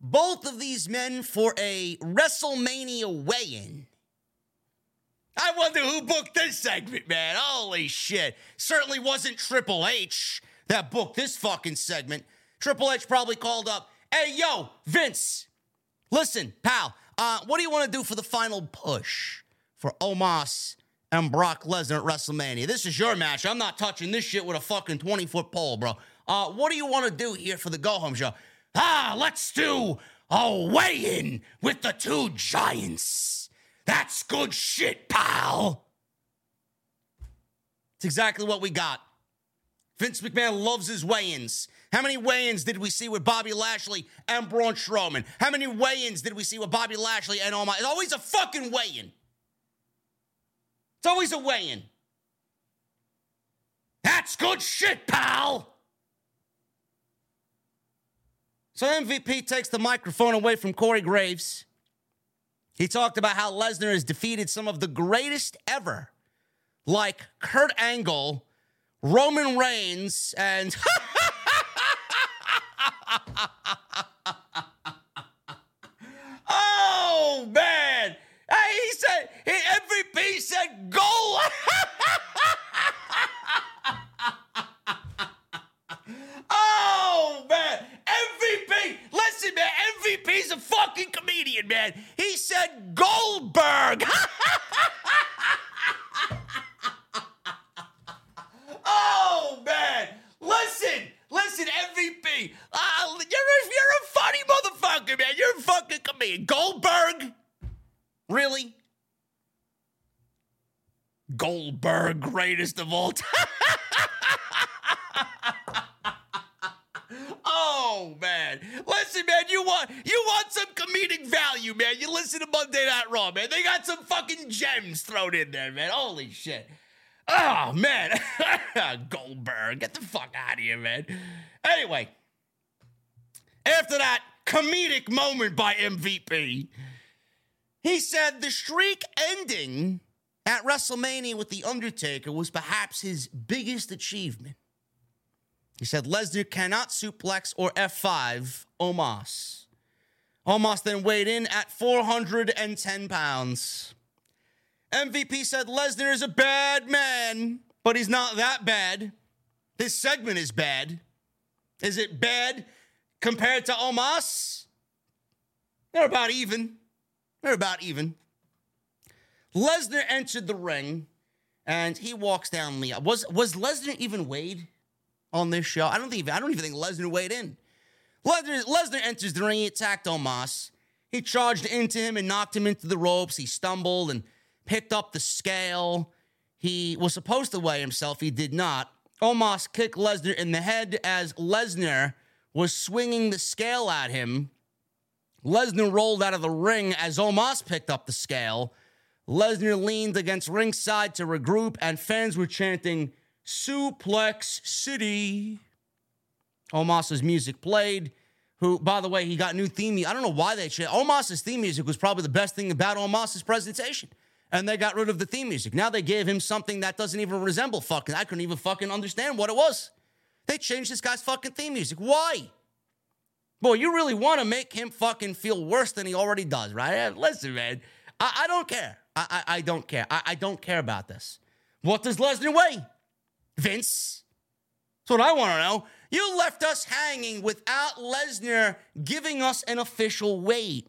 both of these men for a WrestleMania weigh-in. I wonder who booked this segment, man. Holy shit. Certainly wasn't Triple H that booked this fucking segment. Triple H probably called up, hey, yo, Vince, listen, pal, uh, what do you want to do for the final push for Omos and Brock Lesnar at WrestleMania? This is your match. I'm not touching this shit with a fucking 20 foot pole, bro. Uh, what do you want to do here for the go home show? Ah, let's do a weigh in with the two giants. That's good shit, pal. It's exactly what we got. Vince McMahon loves his weigh ins. How many weigh ins did we see with Bobby Lashley and Braun Strowman? How many weigh ins did we see with Bobby Lashley and Omos? It's always a fucking weigh in. It's always a weigh in. That's good shit, pal. So MVP takes the microphone away from Corey Graves. He talked about how Lesnar has defeated some of the greatest ever, like Kurt Angle, Roman Reigns, and. oh, man. Hey, he said, he, MVP said goal. oh, man. MVP. Listen, man. A fucking comedian, man. He said Goldberg. oh, man. Listen. Listen, MVP. Uh, you're, a, you're a funny motherfucker, man. You're a fucking comedian. Goldberg? Really? Goldberg, greatest of all time. Oh man, listen, man. You want you want some comedic value, man. You listen to Monday Night Raw, man. They got some fucking gems thrown in there, man. Holy shit. Oh man, Goldberg, get the fuck out of here, man. Anyway, after that comedic moment by MVP, he said the streak ending at WrestleMania with The Undertaker was perhaps his biggest achievement. He said Lesnar cannot suplex or F5 Omos. Omos then weighed in at 410 pounds. MVP said Lesnar is a bad man, but he's not that bad. This segment is bad. Is it bad compared to Omos? They're about even. They're about even. Lesnar entered the ring and he walks down the was was Lesnar even weighed on this show? I don't think I don't even think Lesnar weighed in. Lesnar, Lesnar enters the ring, he attacked Omos. He charged into him and knocked him into the ropes. He stumbled and picked up the scale. He was supposed to weigh himself, he did not. Omos kicked Lesnar in the head as Lesnar was swinging the scale at him. Lesnar rolled out of the ring as Omos picked up the scale. Lesnar leaned against ringside to regroup, and fans were chanting, Suplex City. Omos's music played. Who, by the way, he got new theme. I don't know why they changed. Omos's theme music was probably the best thing about Omos's presentation. And they got rid of the theme music. Now they gave him something that doesn't even resemble fucking. I couldn't even fucking understand what it was. They changed this guy's fucking theme music. Why? Boy, you really want to make him fucking feel worse than he already does, right? Listen, man, I, I don't care. I, I, I don't care. I, I don't care about this. What does Lesnar weigh? Vince? That's what I want to know. You left us hanging without Lesnar giving us an official weight.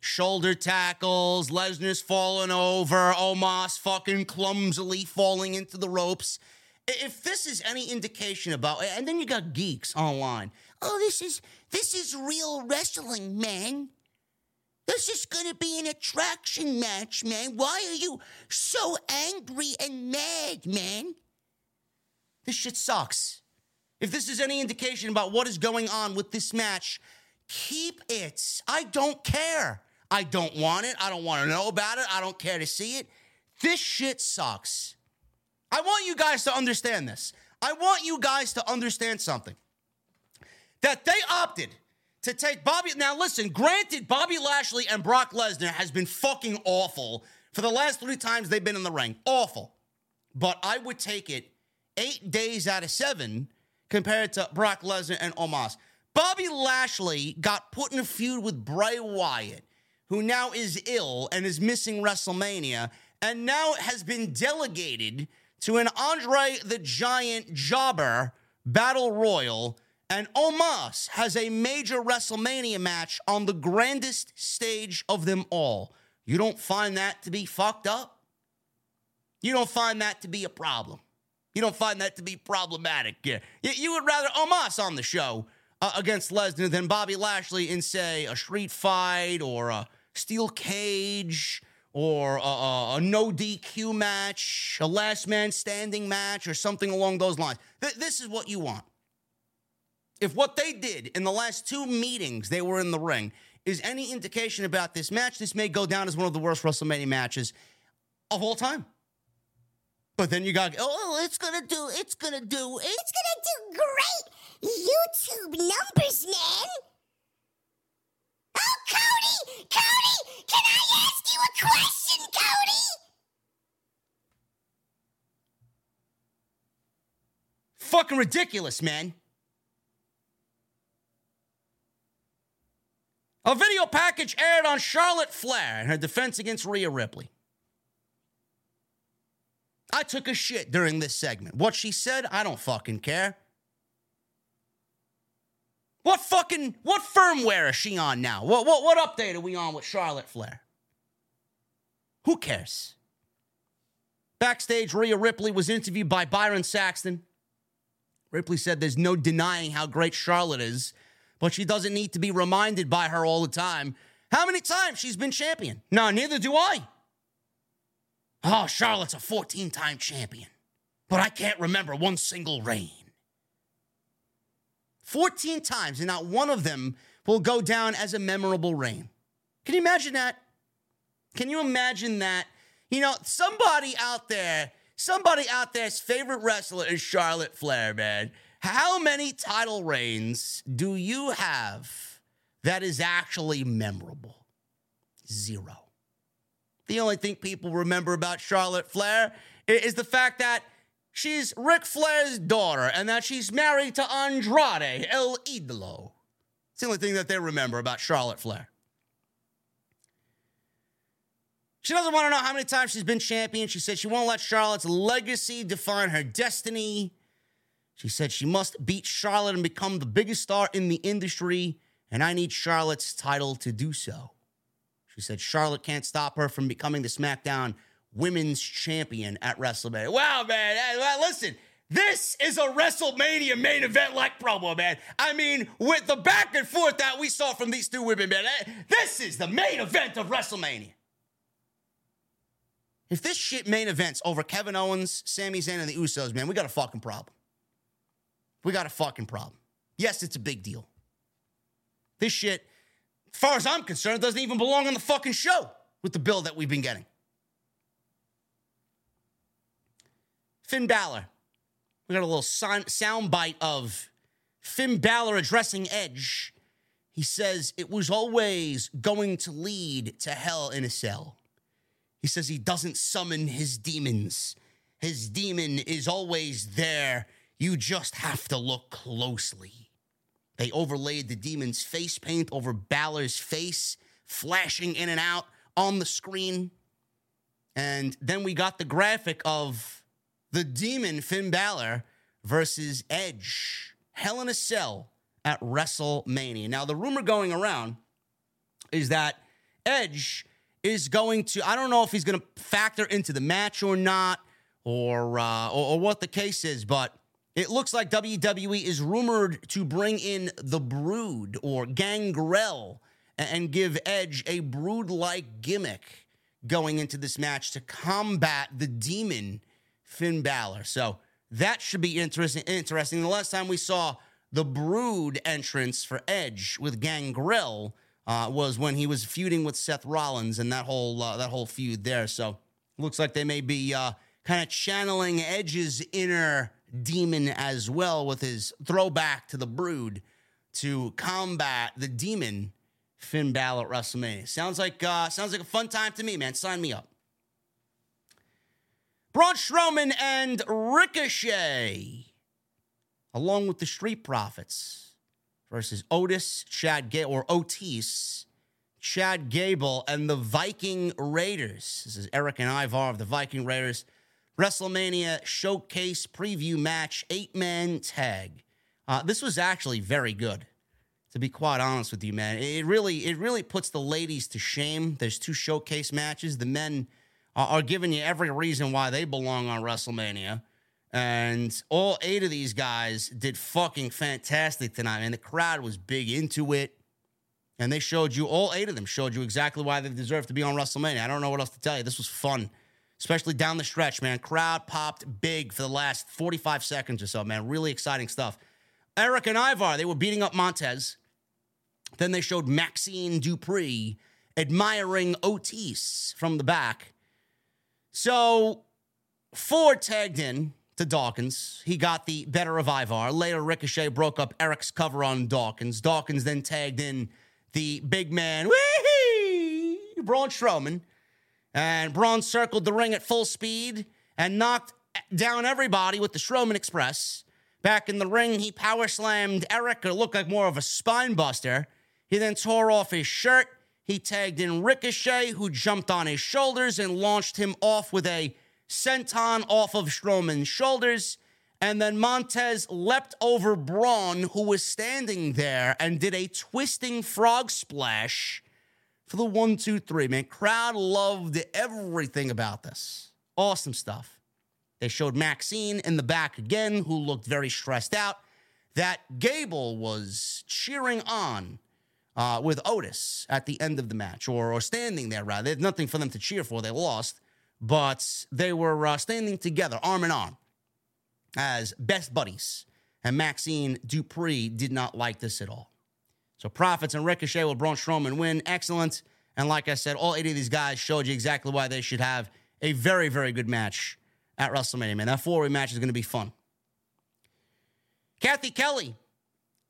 Shoulder tackles, Lesnar's falling over, Omos fucking clumsily falling into the ropes. If this is any indication about, and then you got geeks online. Oh, this is this is real wrestling, man. This is gonna be an attraction match, man. Why are you so angry and mad, man? This shit sucks. If this is any indication about what is going on with this match, keep it. I don't care. I don't want it. I don't want to know about it. I don't care to see it. This shit sucks. I want you guys to understand this. I want you guys to understand something. That they opted to take Bobby. Now, listen, granted, Bobby Lashley and Brock Lesnar has been fucking awful for the last three times they've been in the ring. Awful. But I would take it eight days out of seven compared to Brock Lesnar and Omos. Bobby Lashley got put in a feud with Bray Wyatt, who now is ill and is missing WrestleMania, and now has been delegated to an Andre the Giant jobber battle royal. And Omos has a major WrestleMania match on the grandest stage of them all. You don't find that to be fucked up? You don't find that to be a problem? You don't find that to be problematic. Yeah. You would rather Omos on the show uh, against Lesnar than Bobby Lashley in, say, a street fight or a steel cage or a, a, a, no DQ match, a last man standing match, or something along those lines. Th- this is what you want. If what they did in the last two meetings they were in the ring is any indication about this match, this may go down as one of the worst WrestleMania matches of all time. But then you got, oh, it's gonna do, it's gonna do, it's gonna do great YouTube numbers, man. Oh, Cody, Cody, can I ask you a question, Cody? Fucking ridiculous, man. A video package aired on Charlotte Flair and her defense against Rhea Ripley. I took a shit during this segment. What she said, I don't fucking care. What fucking what firmware is she on now? What what what update are we on with Charlotte Flair? Who cares? Backstage, Rhea Ripley was interviewed by Byron Saxton. Ripley said there's no denying how great Charlotte is, but she doesn't need to be reminded by her all the time how many times she's been champion. No, neither do I. Oh, Charlotte's a 14 time champion, but I can't remember one single reign. 14 times, and not one of them will go down as a memorable reign. Can you imagine that? Can you imagine that? You know, somebody out there, somebody out there's favorite wrestler is Charlotte Flair, man. How many title reigns do you have that is actually memorable? Zero. The only thing people remember about Charlotte Flair is the fact that she's Ric Flair's daughter and that she's married to Andrade El Idolo. It's the only thing that they remember about Charlotte Flair. She doesn't want to know how many times she's been champion. She said she won't let Charlotte's legacy define her destiny. She said she must beat Charlotte and become the biggest star in the industry, and I need Charlotte's title to do so. She said Charlotte can't stop her from becoming the SmackDown Women's Champion at WrestleMania. Wow, man. Listen, this is a WrestleMania main event like promo, man. I mean, with the back and forth that we saw from these two women, man, this is the main event of WrestleMania. If this shit main events over Kevin Owens, Sami Zayn, and the Usos, man, we got a fucking problem. We got a fucking problem. Yes, it's a big deal. This shit as far as I'm concerned, doesn't even belong on the fucking show with the bill that we've been getting. Finn Balor. We got a little sound bite of Finn Balor addressing Edge. He says it was always going to lead to hell in a cell. He says he doesn't summon his demons. His demon is always there. You just have to look closely. They overlaid the demon's face paint over Balor's face, flashing in and out on the screen. And then we got the graphic of the demon Finn Balor versus Edge. Hell in a Cell at WrestleMania. Now, the rumor going around is that Edge is going to, I don't know if he's going to factor into the match or not, or, uh, or, or what the case is, but it looks like WWE is rumored to bring in the Brood or Gangrel and give Edge a Brood like gimmick going into this match to combat the demon Finn Balor. So that should be interesting. Interesting. The last time we saw the Brood entrance for Edge with Gangrel uh, was when he was feuding with Seth Rollins and that whole uh, that whole feud there. So looks like they may be uh, kind of channeling Edge's inner demon as well with his throwback to the Brood to combat the demon Finn Balor at WrestleMania. Sounds like uh, sounds like a fun time to me, man. Sign me up. Braun Strowman and Ricochet, along with the Street Profits, versus Otis, Chad Gable, or Otis, Chad Gable, and the Viking Raiders. This is Erik and Ivar of the Viking Raiders. WrestleMania Showcase Preview Match, eight man tag. Uh, this was actually very good, to be quite honest with you, man. It really, it really puts the ladies to shame. There's two showcase matches. The men are giving you every reason why they belong on WrestleMania. And all eight of these guys did fucking fantastic tonight, and the crowd was big into it. And they showed you, all eight of them showed you exactly why they deserve to be on WrestleMania. I don't know what else to tell you. This was fun, especially down the stretch, man. Crowd popped big for the last 45 seconds or so, man. Really exciting stuff. Erik and Ivar, they were beating up Montez. Then they showed Maxxine Dupri admiring Otis from the back. So Ford tagged in to Dawkins. He got the better of Ivar. Later, Ricochet broke up Erik's cover on Dawkins. Dawkins then tagged in the big man, wee Braun Strowman. And Braun circled the ring at full speed and knocked down everybody with the Strowman Express. Back in the ring, he power slammed Erik. It looked like more of a spine buster. He then tore off his shirt he tagged in Ricochet, who jumped on his shoulders and launched him off with a senton off of Strowman's shoulders. And then Montez leapt over Braun, who was standing there, and did a twisting frog splash for the one, two, three. Man, crowd loved everything about this. Awesome stuff. They showed Maxxine in the back again, who looked very stressed out. That Gable was cheering on uh, with Otis at the end of the match, or, or standing there rather. There's nothing for them to cheer for. They lost, but they were uh, standing together, arm in arm, as best buddies. And Maxxine Dupri did not like this at all. So Profits and Ricochet will Braun Strowman win. Excellent. And like I said, all eight of these guys showed you exactly why they should have a very, very good match at WrestleMania, man. That four-way match is going to be fun. Cathy Kelly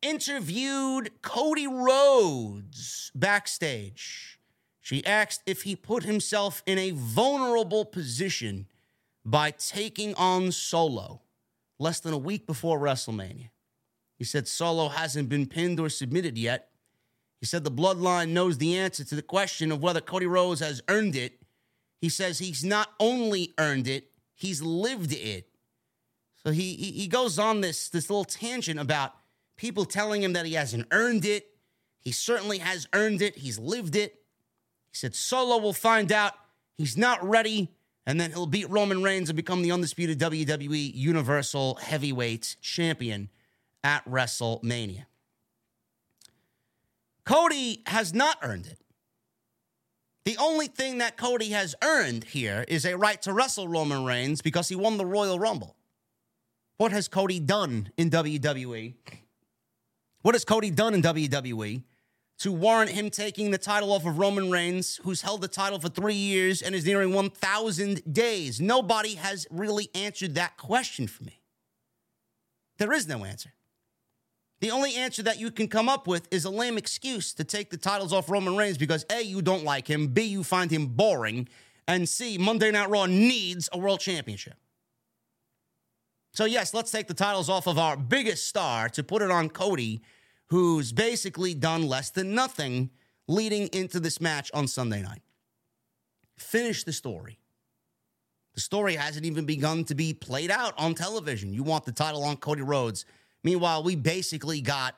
interviewed Cody Rhodes backstage. She asked if he put himself in a vulnerable position by taking on Solo less than a week before WrestleMania. He said Solo hasn't been pinned or submitted yet. He said the bloodline knows the answer to the question of whether Cody Rhodes has earned it. He says he's not only earned it, he's lived it. So he he, he goes on this this little tangent about people telling him that he hasn't earned it. He certainly has earned it. He's lived it. He said Solo will find out he's not ready, and then he'll beat Roman Reigns and become the undisputed WWE Universal Heavyweight Champion at WrestleMania. Cody has not earned it. The only thing that Cody has earned here is a right to wrestle Roman Reigns because he won the Royal Rumble. What has Cody done in WWE what has Cody done in WWE to warrant him taking the title off of Roman Reigns, who's held the title for three years and is nearing 1,000 days? Nobody has really answered that question for me. There is no answer. The only answer that you can come up with is a lame excuse to take the titles off Roman Reigns because A, you don't like him, B, you find him boring, and C, Monday Night Raw needs a world championship. So, yes, let's take the titles off of our biggest star to put it on Cody who's basically done less than nothing leading into this match on Sunday night. Finish the story. The story hasn't even begun to be played out on television. You want the title on Cody Rhodes. Meanwhile, we basically got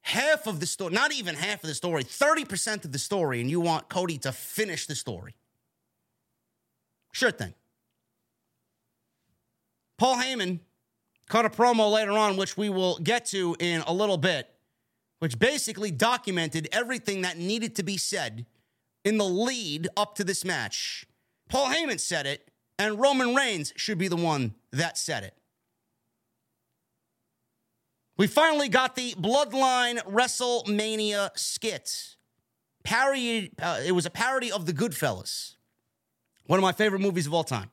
half of the story, not even half of the story, 30% of the story, and you want Cody to finish the story. Sure thing. Paul Heyman cut a promo later on, which we will get to in a little bit, which basically documented everything that needed to be said in the lead up to this match. Paul Heyman said it, and Roman Reigns should be the one that said it. We finally got the Bloodline WrestleMania skit. Parody, uh, it was a parody of The Goodfellas, one of my favorite movies of all time.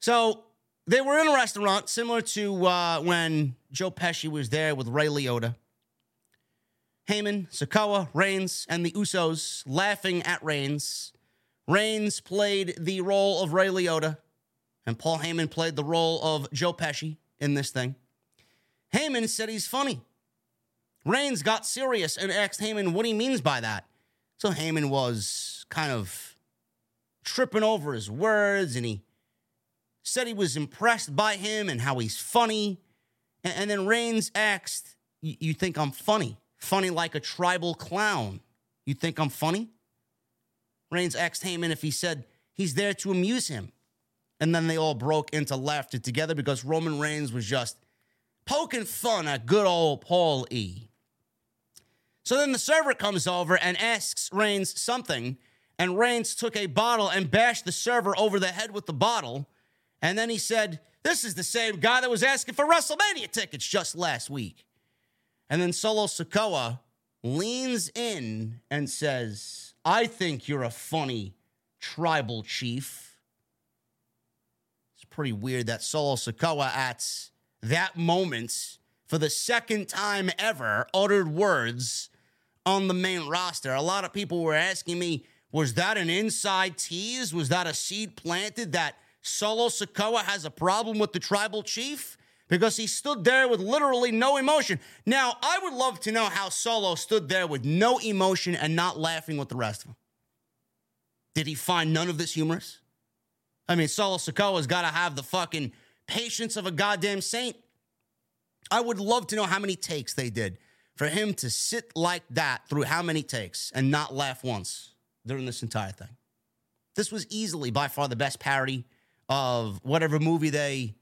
So they were in a restaurant similar to uh, when Joe Pesci was there with Ray Liotta. Heyman, Sikoa, Reigns, and the Usos laughing at Reigns Reigns played the role of Ray Liotta, and Paul Heyman played the role of Joe Pesci in this thing. Heyman said he's funny. Reigns got serious and asked Heyman what he means by that. So Heyman was kind of tripping over his words and he said he was impressed by him and how he's funny. And, then Reigns asked, You think I'm funny? Funny like a tribal clown. You think I'm funny? Reigns asked Heyman if he said he's there to amuse him. And then they all broke into laughter together because Roman Reigns was just poking fun at good old Paul E. So then the server comes over and asks Reigns something, and Reigns took a bottle and bashed the server over the head with the bottle. And then he said, This is the same guy that was asking for WrestleMania tickets just last week. And then Solo Sikoa leans in and says, I think you're a funny tribal chief. It's pretty weird that Solo Sikoa at that moment, for the second time ever, uttered words on the main roster. A lot of people were asking me, was that an inside tease? Was that a seed planted that Solo Sikoa has a problem with the tribal chief? because he stood there with literally no emotion. Now, I would love to know how Solo stood there with no emotion and not laughing with the rest of them. Did he find none of this humorous? I mean, Solo Sikoa's got to have the fucking patience of a goddamn saint. I would love to know how many takes they did for him to sit like that through how many takes and not laugh once during this entire thing. This was easily by far the best parody of whatever movie they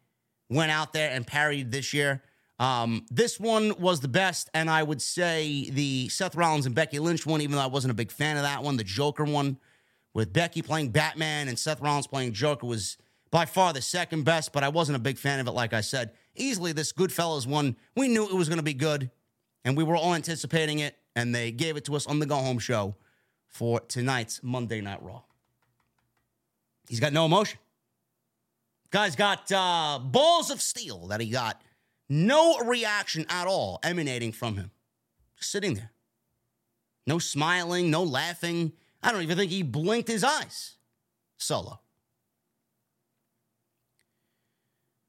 went out there and parodied this year. Um, this one was the best, and I would say the Seth Rollins and Becky Lynch one, even though I wasn't a big fan of that one, the Joker one with Becky playing Batman and Seth Rollins playing Joker was by far the second best, but I wasn't a big fan of it, like I said. Easily, this Goodfellas one, we knew it was going to be good, and we were all anticipating it, and they gave it to us on the Go Home show for tonight's Monday Night Raw. He's got no emotion. Guy's got uh, balls of steel that he got no reaction at all emanating from him. Just sitting there. No smiling, no laughing. I don't even think he blinked his eyes. Solo.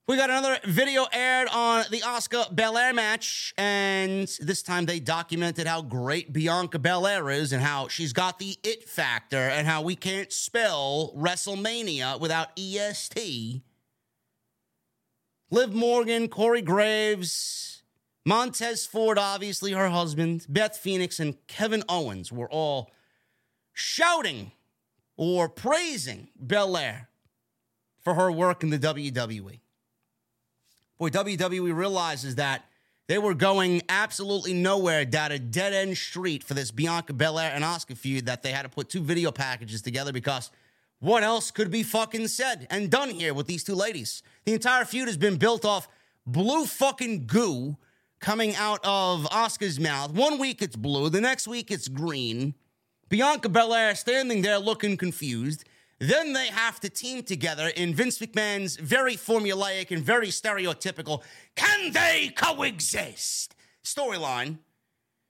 We got another video aired on the Asuka Belair match, and this time they documented how great Bianca Belair is and how she's got the it factor and how we can't spell WrestleMania without EST. Liv Morgan, Corey Graves, Montez Ford, obviously her husband, Beth Phoenix, and Kevin Owens were all shouting or praising Belair for her work in the WWE. Boy, WWE realizes that they were going absolutely nowhere down a dead end street for this Bianca Belair and Asuka feud that they had to put two video packages together because what else could be fucking said and done here with these two ladies? The entire feud has been built off blue fucking goo coming out of Asuka's mouth. One week it's blue, the next week it's green. Bianca Belair standing there looking confused. Then they have to team together in Vince McMahon's very formulaic and very stereotypical can they coexist storyline.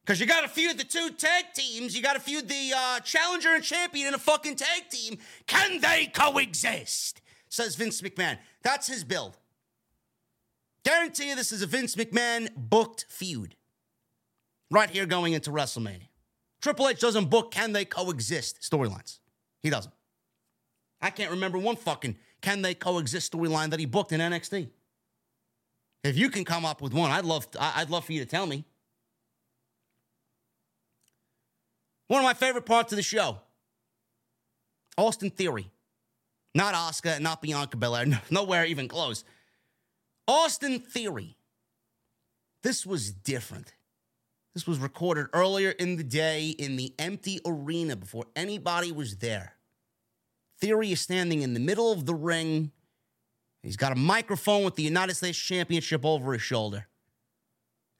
Because you got to feud the two tag teams. You got to feud the uh, challenger and champion in a fucking tag team. Can they coexist? Says Vince McMahon. That's his build. Guarantee you this is a Vince McMahon booked feud. right here going into WrestleMania. Triple H doesn't book can they coexist storylines. He doesn't. I can't remember one fucking can they coexist storyline that he booked in NXT. If you can come up with one, I'd love I'd love for you to tell me. One of my favorite parts of the show. Austin Theory. Not Asuka, not Bianca Belair, nowhere even close. Austin Theory. This was different. This was recorded earlier in the day in the empty arena before anybody was there. Theory is standing in the middle of the ring. He's got a microphone with the United States Championship over his shoulder.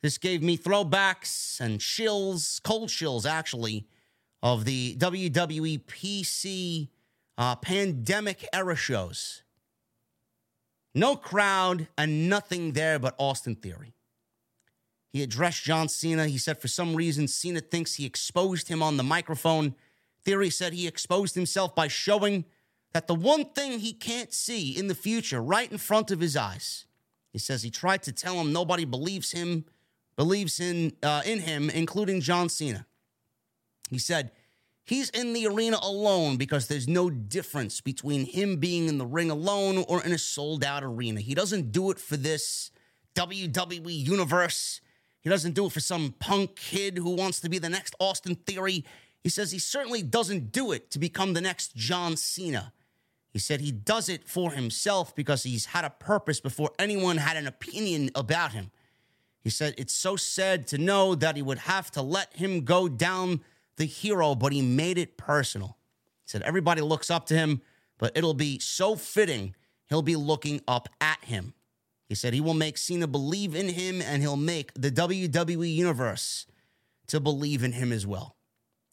This gave me throwbacks and chills, cold chills actually, of the WWE PC uh, pandemic era shows. No crowd and nothing there but Austin Theory. He addressed John Cena. He said for some reason Cena thinks he exposed him on the microphone. Theory said he exposed himself by showing that the one thing he can't see in the future right in front of his eyes. He says he tried to tell him nobody believes him, believes in uh, in him, including John Cena. He said he's in the arena alone because there's no difference between him being in the ring alone or in a sold out arena. He doesn't do it for this WWE universe. He doesn't do it for some punk kid who wants to be the next Austin Theory. He says he certainly doesn't do it to become the next John Cena. He said he does it for himself because he's had a purpose before anyone had an opinion about him. He said it's so sad to know that he would have to let him go down the hero, but he made it personal. He said everybody looks up to him, but it'll be so fitting he'll be looking up at him. He said he will make Cena believe in him and he'll make the WWE Universe to believe in him as well.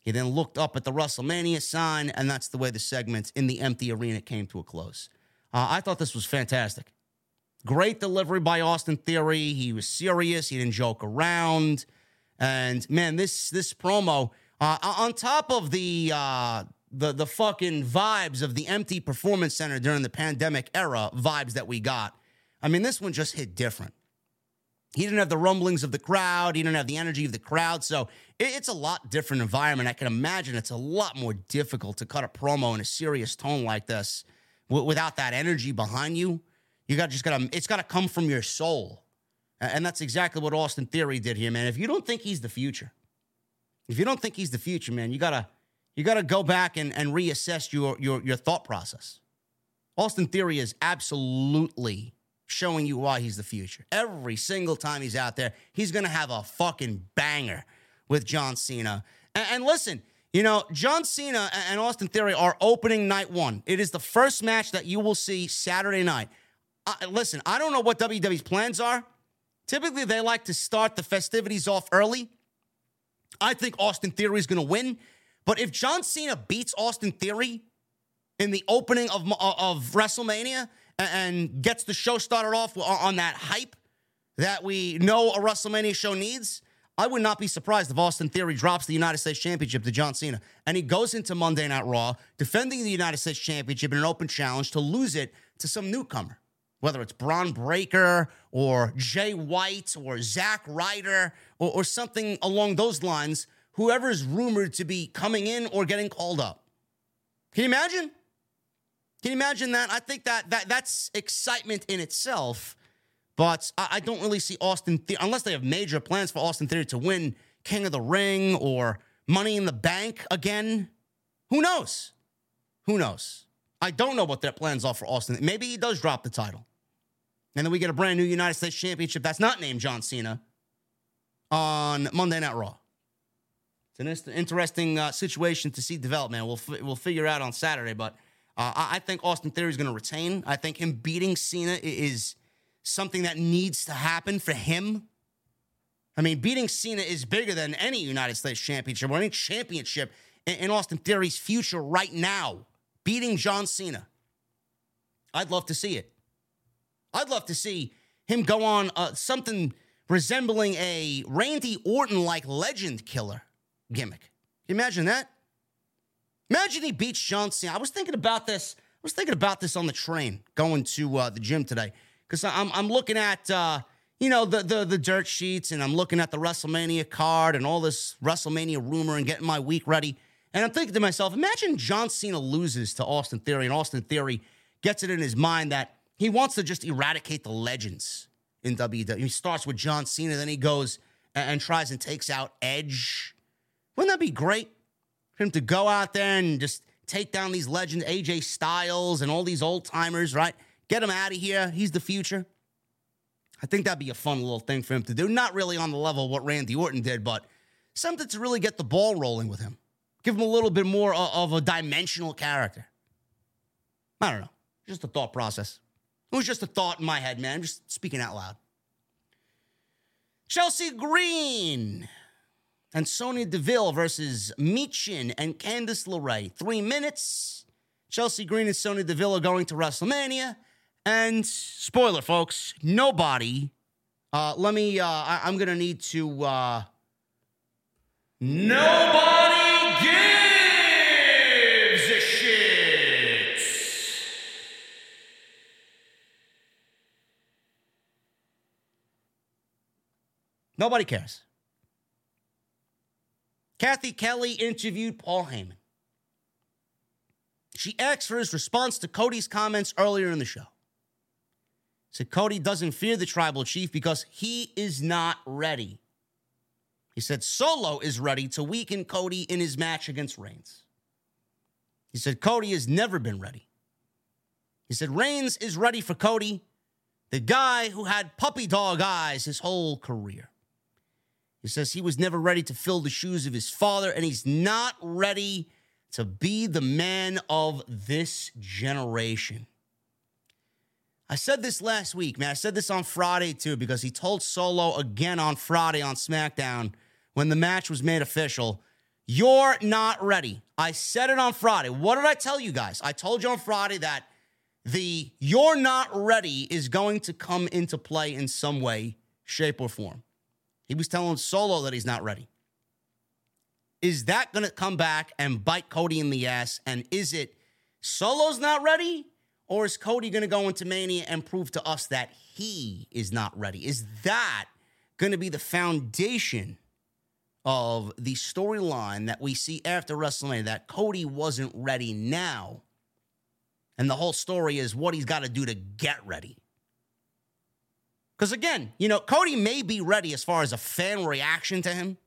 He then looked up at the WrestleMania sign, and that's the way the segment in the empty arena came to a close. Uh, I thought this was fantastic. Great delivery by Austin Theory. He was serious. He didn't joke around. And man, this this promo uh, on top of the uh, the the fucking vibes of the empty performance center during the pandemic era vibes that we got I mean, this one just hit different. He didn't have the rumblings of the crowd. He didn't have the energy of the crowd. So it's a lot different environment. I can imagine it's a lot more difficult to cut a promo in a serious tone like this without that energy behind you. You got just got to. It's got to come from your soul, and that's exactly what Austin Theory did here, man. If you don't think he's the future, if you don't think he's the future, man, you gotta you gotta go back and, and reassess your your your thought process. Austin Theory is absolutely showing you why he's the future. Every single time he's out there, he's going to have a fucking banger with John Cena. And, and, listen, you know, John Cena and Austin Theory are opening night one. It is the first match that you will see Saturday night. Uh, listen, I don't know what WWE's plans are. Typically, they like to start the festivities off early. I think Austin Theory is going to win. But if John Cena beats Austin Theory in the opening of, of WrestleMania, and gets the show started off on that hype that we know a WrestleMania show needs, I would not be surprised if Austin Theory drops the United States Championship to John Cena and he goes into Monday Night Raw defending the United States Championship in an open challenge to lose it to some newcomer, whether it's Bron Breakker or Jay White or Zack Ryder or, or something along those lines, whoever is rumored to be coming in or getting called up. Can you imagine? Can you imagine that? I think that, that that's excitement in itself. But I, I don't really see Austin the- unless they have major plans for Austin Theory to win King of the Ring or Money in the Bank again. Who knows? Who knows? I don't know what their plans are for Austin. Maybe he does drop the title. And then we get a brand new United States Championship that's not named John Cena on Monday Night Raw. It's an interesting uh, situation to see development. We'll, f- we'll figure out on Saturday, but uh, I think Austin Theory is going to retain. I think him beating Cena is something that needs to happen for him. I mean, beating Cena is bigger than any United States championship or any championship in, in Austin Theory's future right now. Beating John Cena. I'd love to see it. I'd love to see him go on uh, something resembling a Randy Orton like legend killer gimmick. Imagine that. Imagine he beats John Cena. I was thinking about this. I was thinking about this on the train going to uh, the gym today because I'm I'm looking at uh, you know, the the the dirt sheets and I'm looking at the WrestleMania card and all this WrestleMania rumor and getting my week ready. And I'm thinking to myself, imagine John Cena loses to Austin Theory and Austin Theory gets it in his mind that he wants to just eradicate the legends in WWE. He starts with John Cena, then he goes and, and tries and takes out Edge. Wouldn't that be great for him to go out there and just take down these legends, AJ Styles and all these old timers, right? Get him out of here. He's the future. I think that'd be a fun little thing for him to do. Not really on the level of what Randy Orton did, but something to really get the ball rolling with him. Give him a little bit more of a dimensional character. I don't know. Just a thought process. It was just a thought in my head, man. I'm just speaking out loud. Chelsea Green and Sonya Deville versus Michin and Candice LeRae. Three minutes. Chelsea Green and Sonya Deville are going to WrestleMania. And spoiler, folks, nobody. Uh, let me. Uh, I, am gonna need to. Uh, nobody gives a shit. Nobody cares. Cathy Kelly interviewed Paul Heyman. She asked for his response to Cody's comments earlier in the show said Cody doesn't fear the tribal chief because he is not ready. He said Solo is ready to weaken Cody in his match against Reigns. He said Cody has never been ready. He said Reigns is ready for Cody, the guy who had puppy dog eyes his whole career. He says he was never ready to fill the shoes of his father, and he's not ready to be the man of this generation. I said this last week, man. I said this on Friday too, because he told Solo again on Friday on SmackDown when the match was made official. You're not ready. I said it on Friday. What did I tell you guys? I told you on Friday that the you're not ready is going to come into play in some way, shape, or form. He was telling Solo that he's not ready. Is that going to come back and bite Cody in the ass? And is it Solo's not ready? Or is Cody going to go into Mania and prove to us that he is not ready? Is that going to be the foundation of the storyline that we see after WrestleMania that Cody wasn't ready now? And the whole story is what he's got to do to get ready. Because again, you know, Cody may be ready as far as a fan reaction to him.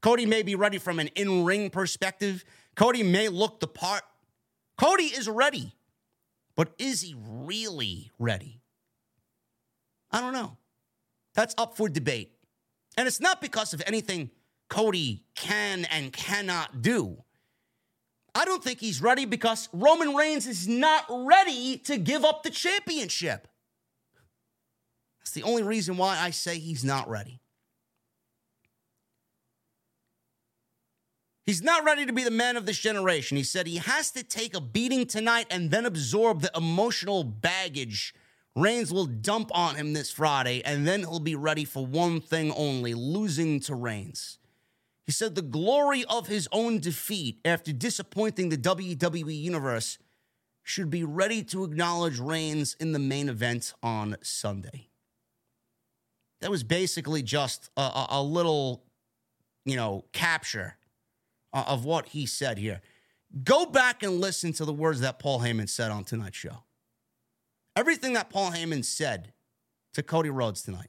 Cody may be ready from an in ring perspective. Cody may look the part. Cody is ready. But is he really ready? I don't know. That's up for debate. And it's not because of anything Cody can and cannot do. I don't think he's ready because Roman Reigns is not ready to give up the championship. The only reason why I say he's not ready. He's not ready to be the man of this generation. He said he has to take a beating tonight and then absorb the emotional baggage Reigns will dump on him this Friday, and then he'll be ready for one thing only losing to Reigns. He said the glory of his own defeat after disappointing the WWE Universe should be ready to acknowledge Reigns in the main event on Sunday. That was basically just a, a, a little, you know, capture uh, of what he said here. Go back and listen to the words that Paul Heyman said on tonight's show. Everything that Paul Heyman said to Cody Rhodes tonight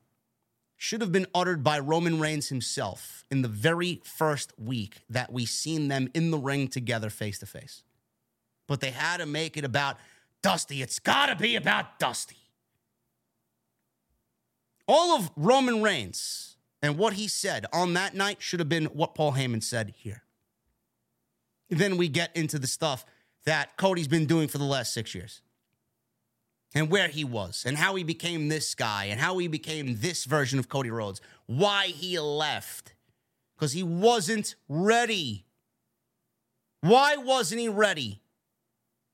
should have been uttered by Roman Reigns himself in the very first week that we seen them in the ring together face to face. But they had to make it about Dusty. It's got to be about Dusty. All of Roman Reigns and what he said on that night should have been what Paul Heyman said here then we get into the stuff that Cody's been doing for the last six years and where he was and how he became this guy and how he became this version of Cody Rhodes, why he left. Because he wasn't ready. Why wasn't he ready?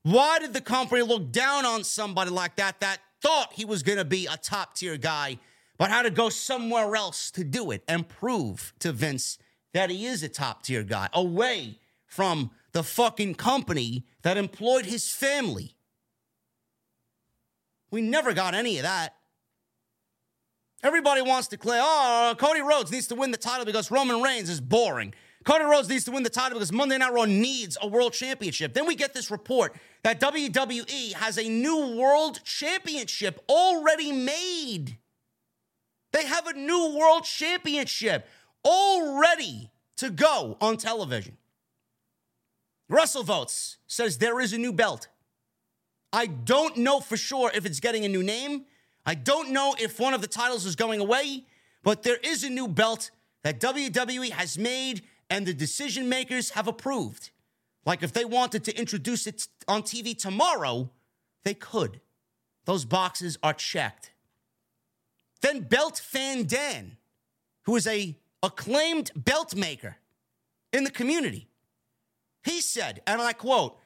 Why did the company look down on somebody like that that thought he was going to be a top tier guy, but how to go somewhere else to do it and prove to Vince that he is a top tier guy away from the fucking company that employed his family. We never got any of that. Everybody wants to claim, oh, Cody Rhodes needs to win the title because Roman Reigns is boring. Cody Rhodes needs to win the title because Monday Night Raw needs a world championship. Then we get this report that WWE has a new world championship already made. They have a new world championship already to go on television. WrestleVotes says there is a new belt. I don't know for sure if it's getting a new name. I don't know if one of the titles is going away, but there is a new belt that WWE has made and the decision makers have approved. Like if they wanted to introduce it on TV tomorrow, they could. Those boxes are checked. Then Belt Fan Dan, who is a acclaimed belt maker in the community, he said, and I quote,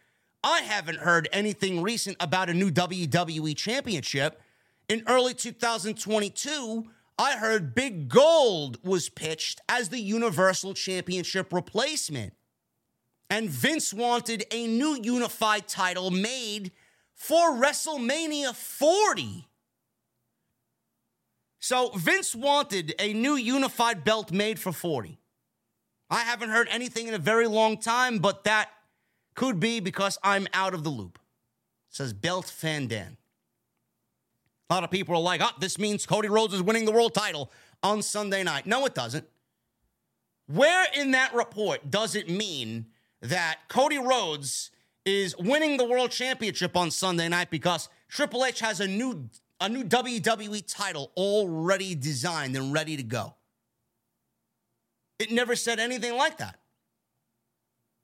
I haven't heard anything recent about a new WWE championship. In early 2022, I heard Big Gold was pitched as the Universal Championship replacement. And Vince wanted a new unified title made for WrestleMania 40. So Vince wanted a new unified belt made for 40. I haven't heard anything in a very long time, but that could be because I'm out of the loop. It says Belt Fan Dan. A lot of people are like, oh, this means Cody Rhodes is winning the world title on Sunday night. No, it doesn't. Where in that report does it mean that Cody Rhodes is winning the world championship on Sunday night because Triple H has a new a new WWE title already designed and ready to go? It never said anything like that.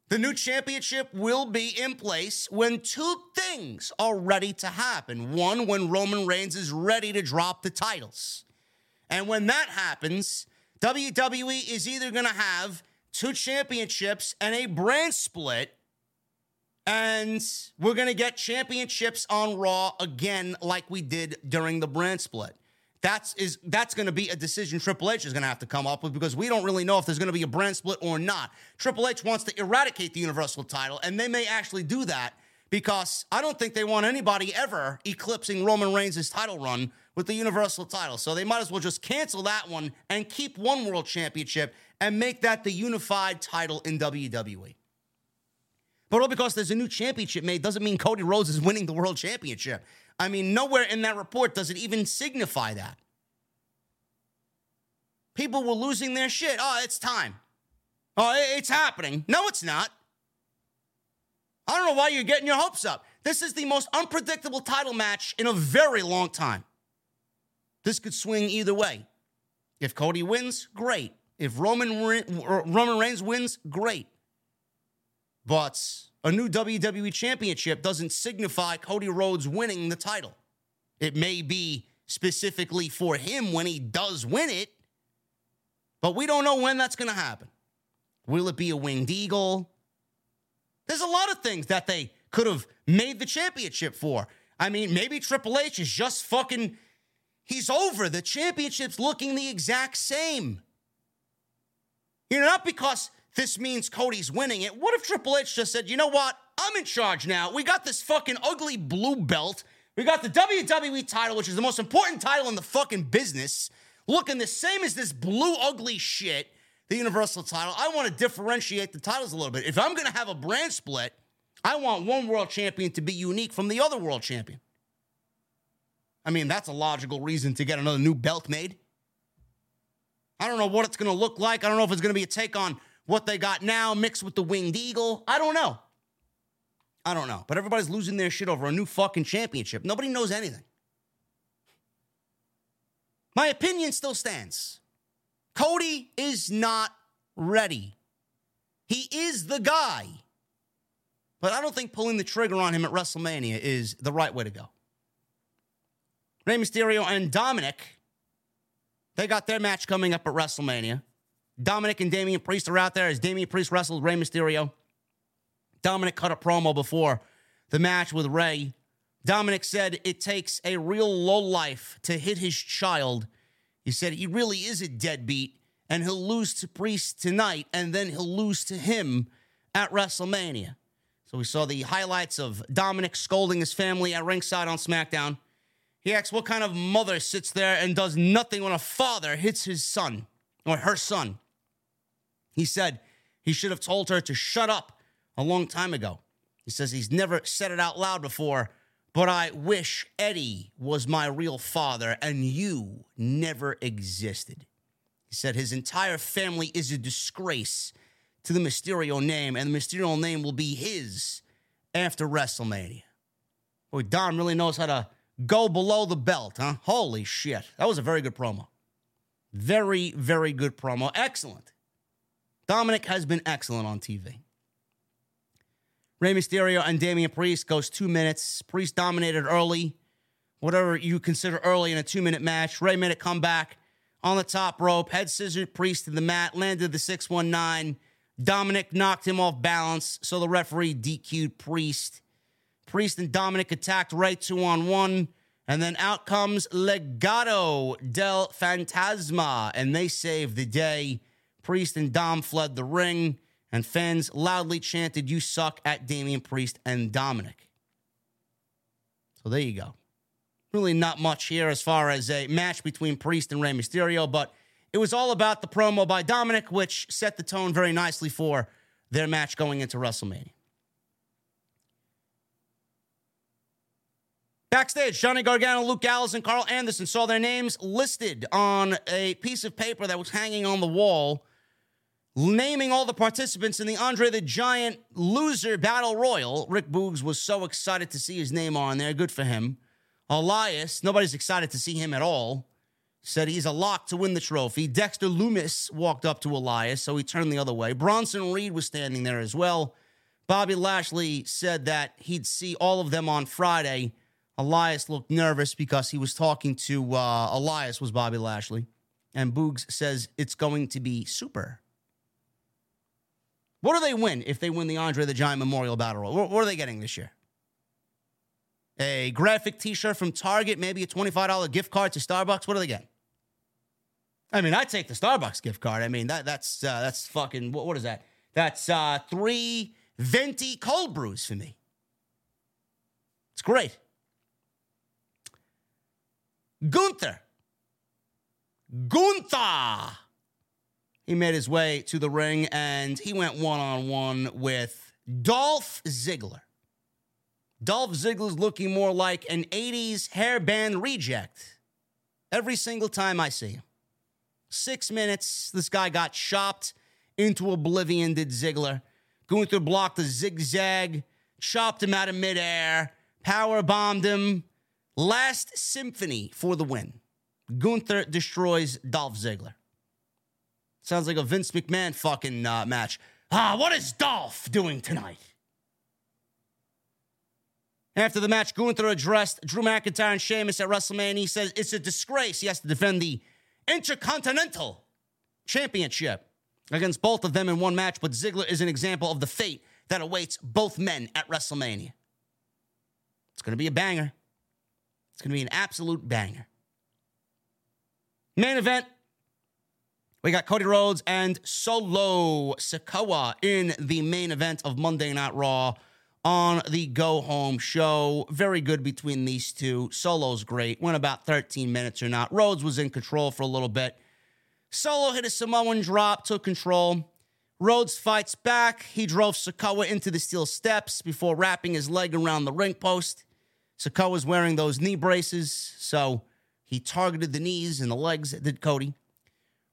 The new championship will be in place when two things are ready to happen. One, when Roman Reigns is ready to drop the titles. And when that happens, WWE is either going to have two championships and a brand split, and we're going to get championships on Raw again, like we did during the brand split. That's is that's going to be a decision Triple H is going to have to come up with because we don't really know if there's going to be a brand split or not. Triple H wants to eradicate the Universal title, and they may actually do that because I don't think they want anybody ever eclipsing Roman Reigns' title run with the Universal title. So they might as well just cancel that one and keep one world championship and make that the unified title in WWE. But all because there's a new championship made doesn't mean Cody Rhodes is winning the world championship. I mean, nowhere in that report does it even signify that. People were losing their shit. Oh, it's time. Oh, it's happening. No, it's not. I don't know why you're getting your hopes up. This is the most unpredictable title match in a very long time. This could swing either way. If Cody wins, great. If Roman Roman Reigns wins, great. But a new WWE championship doesn't signify Cody Rhodes winning the title. It may be specifically for him when he does win it, but we don't know when that's going to happen. Will it be a winged eagle? There's a lot of things that they could have made the championship for. I mean, maybe Triple H is just fucking, he's over. The championship's looking the exact same. You know, not because this means Cody's winning it. What if Triple H just said, you know what? I'm in charge now. We got this fucking ugly blue belt. We got the WWE title, which is the most important title in the fucking business, looking the same as this blue ugly shit, the Universal title. I want to differentiate the titles a little bit. If I'm going to have a brand split, I want one world champion to be unique from the other world champion. I mean, that's a logical reason to get another new belt made. I don't know what it's going to look like. I don't know if it's going to be a take on what they got now mixed with the winged eagle. I don't know. I don't know. But everybody's losing their shit over a new fucking championship. Nobody knows anything. My opinion still stands. Cody is not ready. He is the guy. But I don't think pulling the trigger on him at WrestleMania is the right way to go. Rey Mysterio and Dominik, they got their match coming up at WrestleMania. Dominik and Damian Priest are out there as Damian Priest wrestled Rey Mysterio. Dominik cut a promo before the match with Rey. Dominik said it takes a real low life to hit his child. He said he really is a deadbeat and he'll lose to Priest tonight and then he'll lose to him at WrestleMania. So we saw the highlights of Dominik scolding his family at ringside on SmackDown. He asks what kind of mother sits there and does nothing when a father hits his son or her son. He said he should have told her to shut up a long time ago. He says he's never said it out loud before, but I wish Eddie was my real father and you never existed. He said his entire family is a disgrace to the Mysterio name, and the Mysterio name will be his after WrestleMania. Boy, Dom really knows how to go below the belt, huh? Holy shit. That was a very good promo. Very, very good promo. Excellent. Dominik has been excellent on TV. Rey Mysterio and Damian Priest goes two minutes. Priest dominated early, whatever you consider early in a two minute match. Rey made a comeback on the top rope, head scissored Priest to the mat, landed the 619. Dominik knocked him off balance, so the referee DQ'd Priest. Priest and Dominik attacked right two on one, and then out comes Legado del Fantasma, and they saved the day. Priest and Dom fled the ring, and fans loudly chanted, You suck at Damian Priest and Dominik. So there you go. Really not much here as far as a match between Priest and Rey Mysterio, but it was all about the promo by Dominik, which set the tone very nicely for their match going into WrestleMania. Backstage, Johnny Gargano, Luke Gallows, and Karl Anderson saw their names listed on a piece of paper that was hanging on the wall, naming all the participants in the Andre the Giant Loser Battle Royal. Rick Boogs was so excited to see his name on there. Good for him. Elias, nobody's excited to see him at all, said he's a lock to win the trophy. Dexter Lumis walked up to Elias, so he turned the other way. Bronson Reed was standing there as well. Bobby Lashley said that he'd see all of them on Friday. Elias looked nervous because he was talking to uh, Elias was Bobby Lashley, and Boogs says it's going to be super. What do they win if they win the Andre the Giant Memorial Battle Royal? What, are they getting this year? A graphic T-shirt from Target, maybe a twenty-five dollar gift card to Starbucks. What do they get? I mean, I take the Starbucks gift card. I mean, that that's uh, that's fucking what, what is that? That's uh, three venti cold brews for me. It's great. Gunther. Gunther. He made his way to the ring and he went one on one with Dolph Ziggler. Dolph Ziggler's looking more like an 80s hairband reject every single time I see him. Six minutes, this guy got chopped into oblivion, did Ziggler. Gunther blocked the zigzag, chopped him out of midair, power bombed him, Last Symphony for the win. Gunther destroys Dolph Ziggler. Sounds like a Vince McMahon fucking uh, match. Ah, what is Dolph doing tonight? After the match, Gunther addressed Drew McIntyre and Sheamus at WrestleMania. He says it's a disgrace. He has to defend the Intercontinental Championship against both of them in one match, but Ziggler is an example of the fate that awaits both men at WrestleMania. It's going to be a banger. It's going to be an absolute banger. Main event. We got Cody Rhodes and Solo Sikoa in the main event of Monday Night Raw on the Go Home show. Very good between these two. Solo's great. Went about 13 minutes or not. Rhodes was in control for a little bit. Solo hit a Samoan drop, took control. Rhodes fights back. He drove Sikoa into the steel steps before wrapping his leg around the ring post. Sikoa was wearing those knee braces, so he targeted the knees and the legs, did Cody.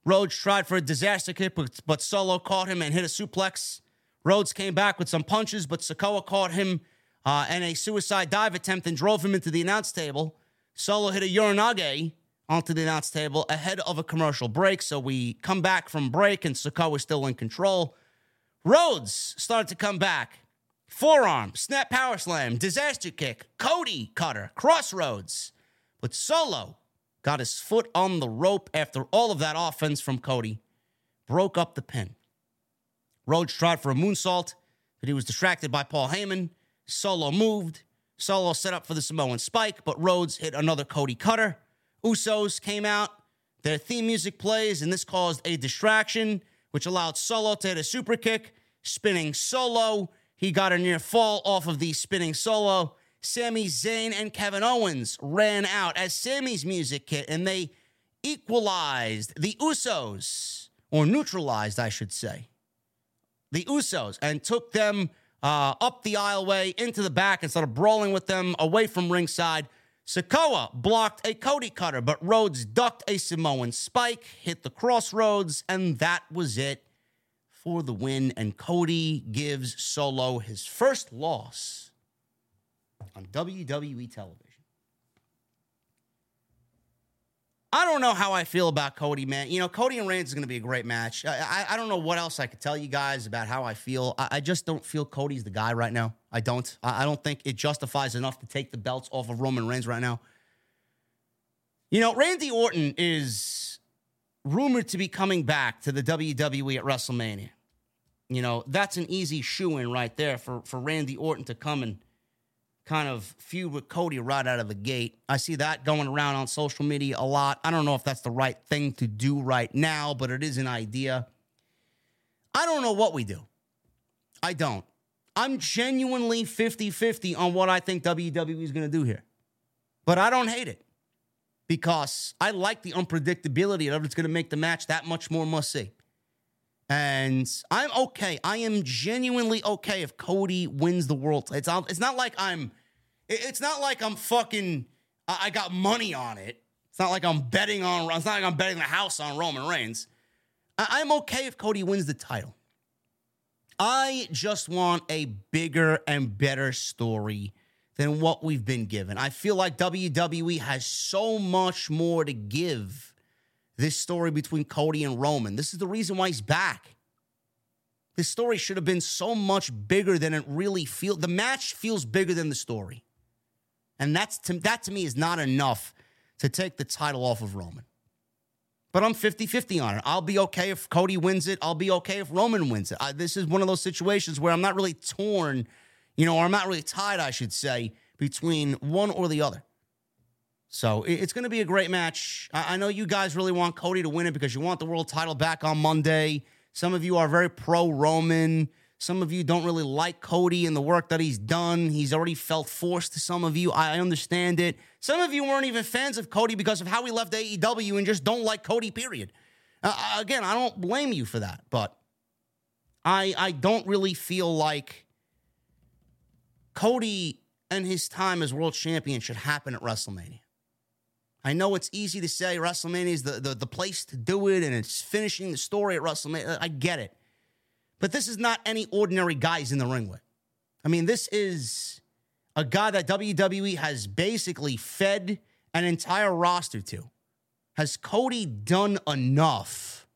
Rhodes tried for a disaster kick, but, but Solo caught him and hit a suplex. Rhodes came back with some punches, but Sikoa caught him uh, and a suicide dive attempt and drove him into the announce table. Solo hit a Uranage onto the announce table ahead of a commercial break. So we come back from break and Sikoa is still in control. Rhodes started to come back. Forearm, snap power slam, disaster kick, Cody cutter, Cross Rhodes. But Solo got his foot on the rope after all of that offense from Cody, broke up the pin. Rhodes tried for a moonsault, but he was distracted by Paul Heyman. Solo moved. Solo set up for the Samoan spike, but Rhodes hit another Cody cutter. Usos came out. Their theme music plays, and this caused a distraction, which allowed Solo to hit a super kick, spinning Solo he got a near fall off of the spinning solo. Sami Zayn and Kevin Owens ran out as Sami's music hit and they equalized the Usos, or neutralized, I should say, the Usos and took them uh, up the aisleway into the back and started brawling with them away from ringside. Sikoa blocked a Cody cutter, but Rhodes ducked a Samoan spike, hit the Cross Rhodes, and that was it for the win. And Cody gives Solo his first loss on WWE television. I don't know how I feel about Cody, man. You know, Cody and Reigns is going to be a great match. I, I, don't know what else I could tell you guys about how I feel. I, I just don't feel Cody's the guy right now. I don't. I, I don't think it justifies enough to take the belts off of Roman Reigns right now. You know, Randy Orton is rumored to be coming back to the WWE at WrestleMania. You know, that's an easy shoe in right there for, for Randy Orton to come and kind of feud with Cody right out of the gate. I see that going around on social media a lot. I don't know if that's the right thing to do right now, but it is an idea. I don't know what we do. I don't. I'm genuinely 50 50 on what I think WWE is going to do here. But I don't hate it because I like the unpredictability of it's going to make the match that much more must see. And I'm okay. I am genuinely okay if Cody wins the world. It's it's not like I'm it's not like I'm fucking I got money on it. It's not like I'm betting on it's not like I'm betting the house on Roman Reigns. I'm okay if Cody wins the title. I just want a bigger and better story than what we've been given. I feel like WWE has so much more to give this story between Cody and Roman. This is the reason why he's back. This story should have been so much bigger than it really feels. The match feels bigger than the story. And that's to, that to me is not enough to take the title off of Roman. But I'm 50 50 on it. I'll be okay if Cody wins it. I'll be okay if Roman wins it. I, this is one of those situations where I'm not really torn, you know, or I'm not really tied, I should say, between one or the other. So it's going to be a great match. I know you guys really want Cody to win it because you want the world title back on Monday. Some of you are very pro Roman. Some of you don't really like Cody and the work that he's done. He's already felt forced to some of you. I understand it. Some of you weren't even fans of Cody because of how he left AEW and just don't like Cody, period. Uh, again, I don't blame you for that, but I, I don't really feel like Cody and his time as world champion should happen at WrestleMania. I know it's easy to say WrestleMania is the, the, the place to do it and it's finishing the story at WrestleMania. I get it. But this is not any ordinary guys in the ring with. I mean, this is a guy that WWE has basically fed an entire roster to. Has Cody done enough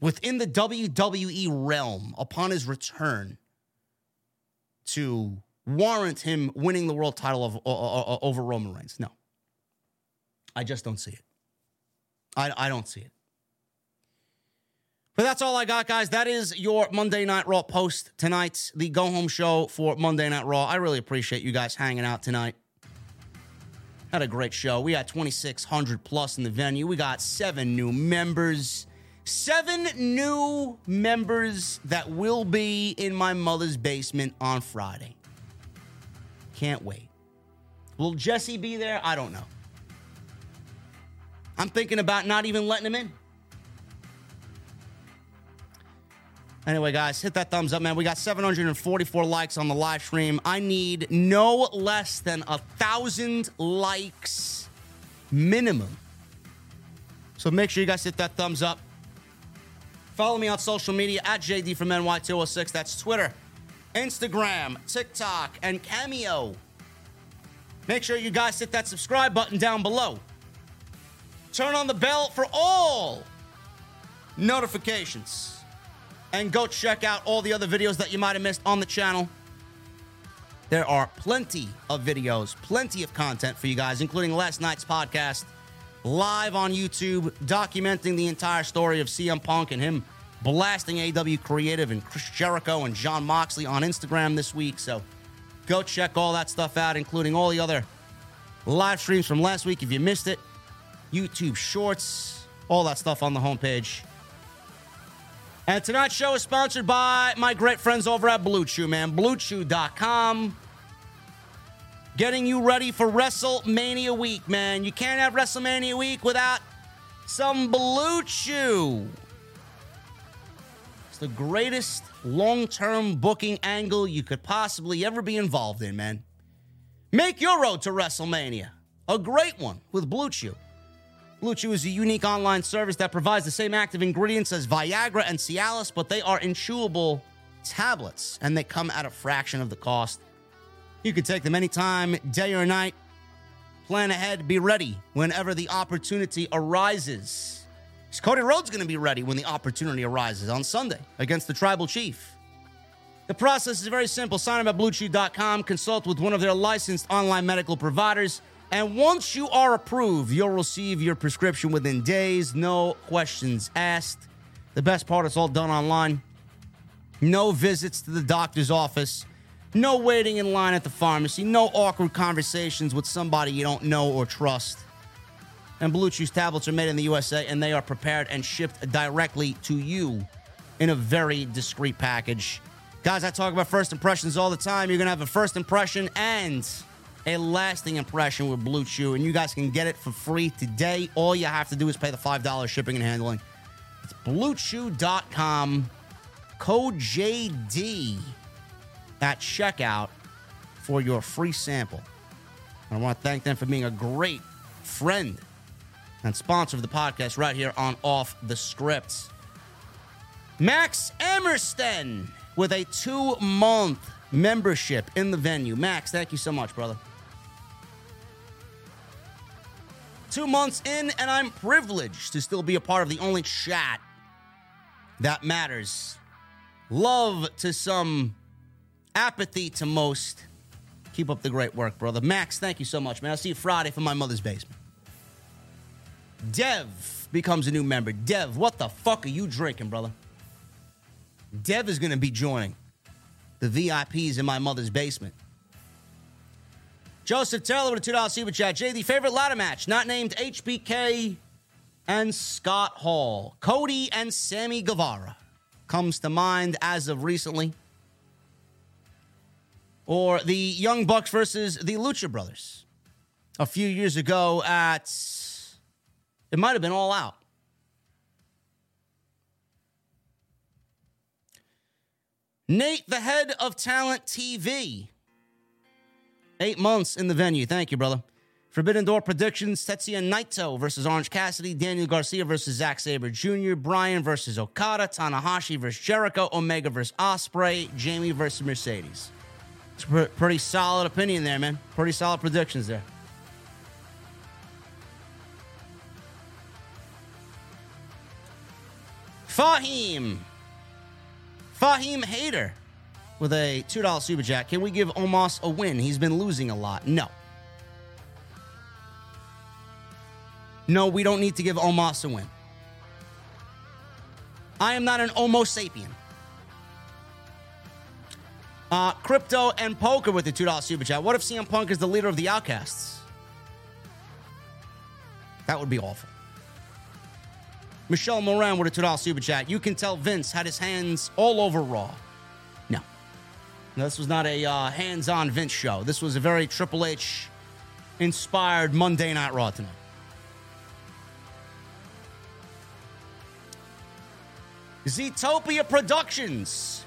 within the WWE realm upon his return to warrant him winning the world title of, uh, over Roman Reigns? No. I just don't see it. I, I don't see it. But that's all I got, guys. That is your Monday Night Raw post tonight, the go home show for Monday Night Raw. I really appreciate you guys hanging out tonight. Had a great show. We had 2,600 plus in the venue. We got seven new members. Seven new members that will be in my mother's basement on Friday. Can't wait. Will Jesse be there? I don't know. I'm thinking about not even letting him in. Anyway, guys, hit that thumbs up, man. We got 744 likes on the live stream. I need no less than a thousand likes minimum. So make sure you guys hit that thumbs up. Follow me on social media at JD from NY206. That's Twitter, Instagram, TikTok, and Cameo. Make sure you guys hit that subscribe button down below. Turn on the bell for all notifications. And go check out all the other videos that you might have missed on the channel. There are plenty of videos, plenty of content for you guys, including last night's podcast live on YouTube, documenting the entire story of CM Punk and him blasting AEW Creative and Chris Jericho and Jon Moxley on Instagram this week. So go check all that stuff out, including all the other live streams from last week if you missed it. YouTube Shorts, all that stuff on the homepage. And tonight's show is sponsored by my great friends over at Blue Chew, man. BlueChew.com. getting you ready for WrestleMania week, man. You can't have WrestleMania week without some Blue Chew. It's the greatest long term booking angle you could possibly ever be involved in, man. Make your road to WrestleMania a great one with Blue Chew. Blue Chew is a unique online service that provides the same active ingredients as Viagra and Cialis, but they are in chewable tablets and they come at a fraction of the cost. You can take them anytime, day or night. Plan ahead, be ready whenever the opportunity arises. Cody Rhodes going to be ready when the opportunity arises on Sunday against the Tribal Chief. The process is very simple. Sign up at BlueChew.com, consult with one of their licensed online medical providers, and once you are approved, you'll receive your prescription within days, no questions asked. The best part, it's all done online. No visits to the doctor's office. No waiting in line at the pharmacy. No awkward conversations with somebody you don't know or trust. And Blue Chew's tablets are made in the USA and they are prepared and shipped directly to you in a very discreet package. Guys, I talk about first impressions all the time. You're going to have a first impression and a lasting impression with Blue Chew, and you guys can get it for free today. All you have to do is pay the $5 shipping and handling. It's bluechew.com, code JD at checkout for your free sample. I want to thank them for being a great friend and sponsor of the podcast right here on Off the Scripts. Max Emerson with a two month membership in the venue. Max, thank you so much, brother. Two months in, and I'm privileged to still be a part of the only chat that matters. Love to some, apathy to most. Keep up the great work, brother. Max, thank you so much, man. I'll see you Friday from my mother's basement. Dev becomes a new member. Dev, what the fuck are you drinking, brother? Dev is going to be joining the VIPs in my mother's basement. Joseph Taylor with a $2 super chat. JD, favorite ladder match, not named HBK and Scott Hall. Cody and Sammy Guevara comes to mind as of recently. Or the Young Bucks versus the Lucha Brothers a few years ago at, it might have been All Out. Nate, the head of Talent TV. Eight months in the venue. Thank you, brother. Forbidden Door predictions Tetsuya Naito versus Orange Cassidy, Daniel Garcia versus Zack Sabre Jr., Bryan versus Okada, Tanahashi versus Jericho, Omega versus Osprey, Jamie versus Mercedes. It's a pretty solid opinion there, man. Pretty solid predictions there. Fahim. Fahim Hader with a $2 super chat. Can we give Omos a win? He's been losing a lot. No. No, we don't need to give Omos a win. I am not an Homo sapien. Uh, crypto and poker with the $2 super chat. What if CM Punk is the leader of the Outcasts? That would be awful. Michelle Moran with a $2 super chat. You can tell Vince had his hands all over Raw. No. no this was not a uh, hands on Vince show. This was a very Triple H inspired Monday Night Raw tonight. Zetopia Productions.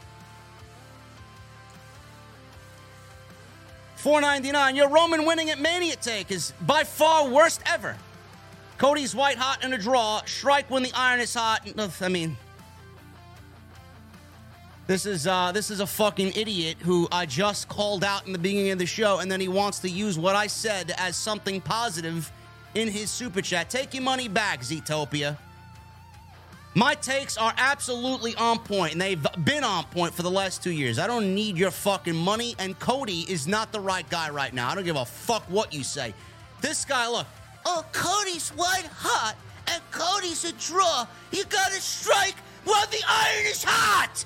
499. Your Roman winning at Mania take is by far worst ever. Cody's white hot in a draw. Strike when the iron is hot. I mean, this is uh, this is a fucking idiot who I just called out in the beginning of the show, and then he wants to use what I said as something positive in his super chat. Take your money back, Zetopia. My takes are absolutely on point, and they've been on point for the last two years. I don't need your fucking money, and Cody is not the right guy right now. I don't give a fuck what you say. This guy, look, Oh, Cody's white hot, and Cody's a draw. You gotta strike while the iron is hot!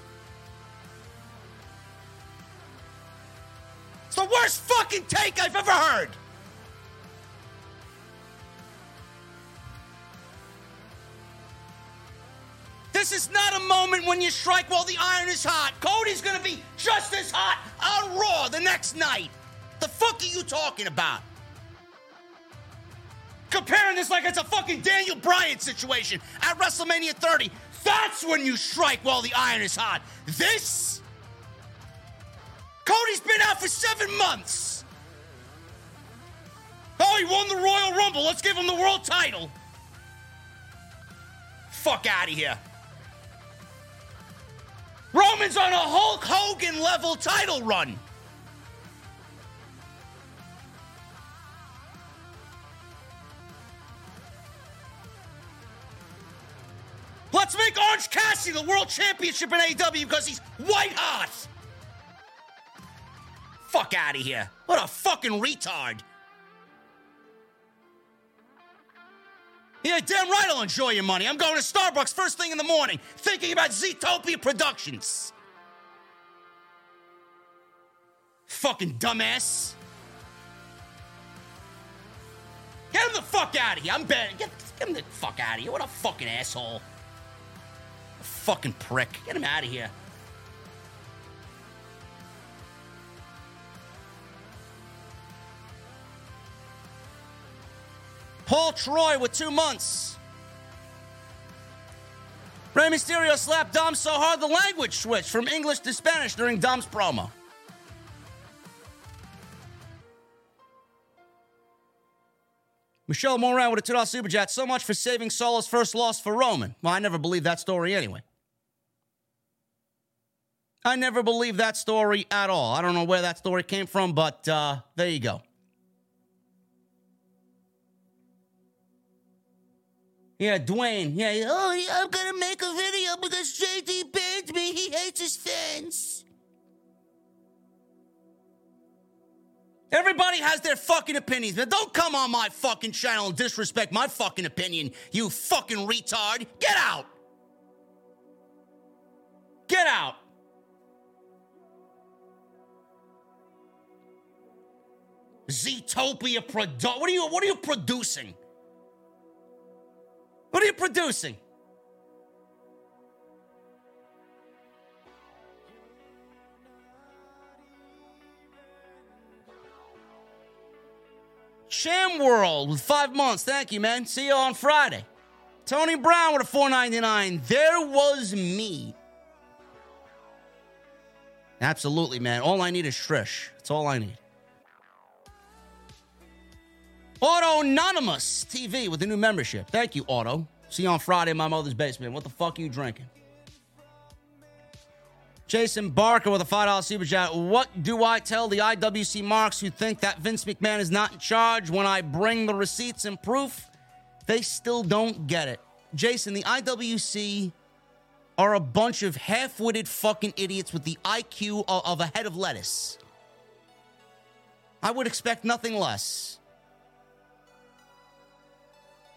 It's the worst fucking take I've ever heard! This is not a moment when you strike while the iron is hot. Cody's gonna be just as hot on Raw the next night. The fuck are you talking about? Comparing this like it's a fucking Daniel Bryan situation at WrestleMania 30. That's when you strike while the iron is hot. This? Cody's been out for seven months. Oh, he won the Royal Rumble. Let's give him the world title. Fuck out of here. Roman's on a Hulk Hogan level title run. Let's make Orange Cassidy the world championship in AEW because he's white hot. Fuck out of here. What a fucking retard. Yeah, damn right I'll enjoy your money. I'm going to Starbucks first thing in the morning, thinking about Zetopia Productions. Fucking dumbass. Get him the fuck out of here. I'm betting. Get, get him the fuck out of here. What a fucking asshole. A fucking prick. Get him out of here. Paul Troy with two months. Rey Mysterio slapped Dom so hard the language switched from English to Spanish during Dom's promo. Michelle Moran with a $2 super chat. So much for saving Solo's first loss for Roman. Well, I never believed that story anyway. I never believed that story at all. I don't know where that story came from, but uh, there you go. Yeah, Dwayne. Yeah, Oh, I'm gonna make a video because JD banned me. He hates his fans. Everybody has their fucking opinions, but don't come on my fucking channel and disrespect my fucking opinion, you fucking retard. Get out. Get out. Zetopia Produ- What are you what are you producing? What are you producing? Sham World with five months. Thank you, man. See you on Friday. Tony Brown with a 499. There was me. Absolutely, man. All I need is Trish. That's all I need. Auto Anonymous TV with a new membership. Thank you, Auto. See you on Friday in my mother's basement. What the fuck are you drinking? Jason Barker with a $5 super chat. What do I tell the IWC marks who think that Vince McMahon is not in charge when I bring the receipts and proof? They still don't get it. Jason, the IWC are a bunch of half witted fucking idiots with the IQ of a head of lettuce. I would expect nothing less.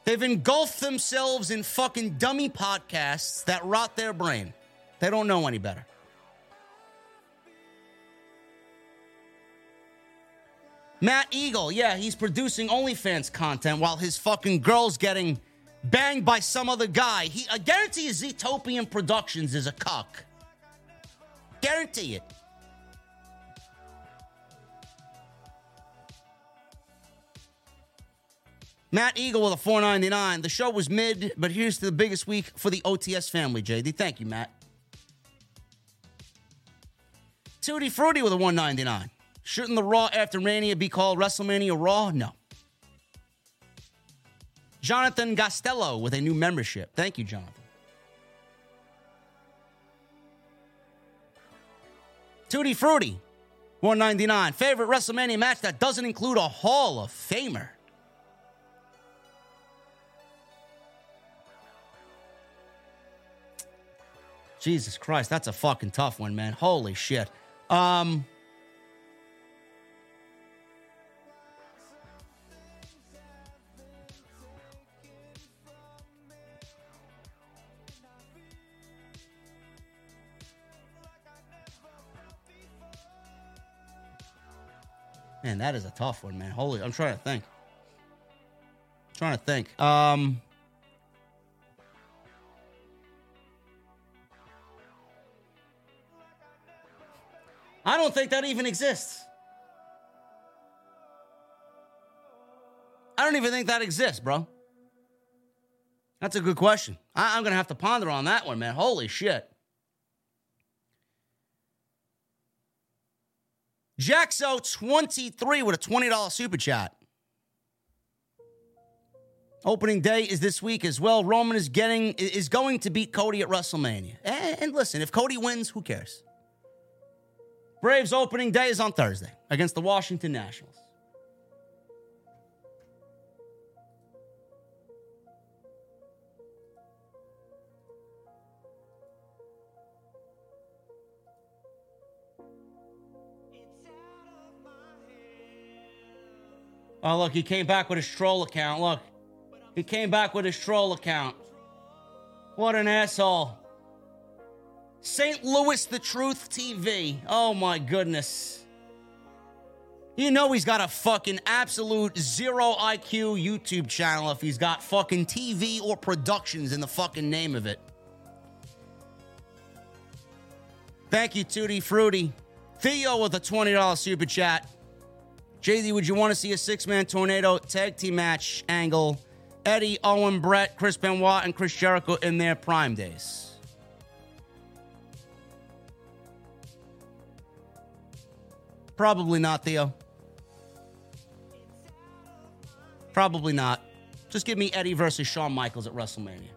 They've engulfed themselves in fucking dummy podcasts that rot their brain. They don't know any better. Matt Eagle, yeah, he's producing OnlyFans content while his fucking girl's getting banged by some other guy. He, I guarantee you, Zetopian Productions is a cuck. Guarantee it. Matt Eagle with a 499. The show was mid, but here's to the biggest week for the OTS family, JD. Thank you, Matt. Tutti Fruity with a 199. Shouldn't the Raw after Mania be called WrestleMania Raw? No. Jonathan Gastello with a new membership. Thank you, Jonathan. Tutti Fruity, 199. Favorite WrestleMania match that doesn't include a Hall of Famer. Jesus Christ, that's a fucking tough one, man. Holy shit. Um Man, that is a tough one, man. Holy, I'm trying to think. trying to think. Um I don't think that even exists. I don't even think that exists, bro. That's a good question. I, am going to have to ponder on that one, man. Holy shit. Jaxo23 with a $20 super chat. Opening day is this week as well. Roman is getting is going to beat Cody at WrestleMania. And, and listen, if Cody wins, who cares? Braves opening day is on Thursday against the Washington Nationals. Oh, look, he came back with his troll account. Look, he came back with his troll account. What an asshole. St. Louis The Truth TV. Oh my goodness. You know he's got a fucking absolute zero IQ YouTube channel if he's got fucking TV or productions in the fucking name of it. Thank you, Tutti Fruity. Theo with a $20 super chat. JD, would you want to see a six man tornado tag team match angle? Eddie, Owen, Bret, Chris Benoit, and Chris Jericho in their prime days. Probably not, Theo. Probably not. Just give me Eddie versus Shawn Michaels at WrestleMania.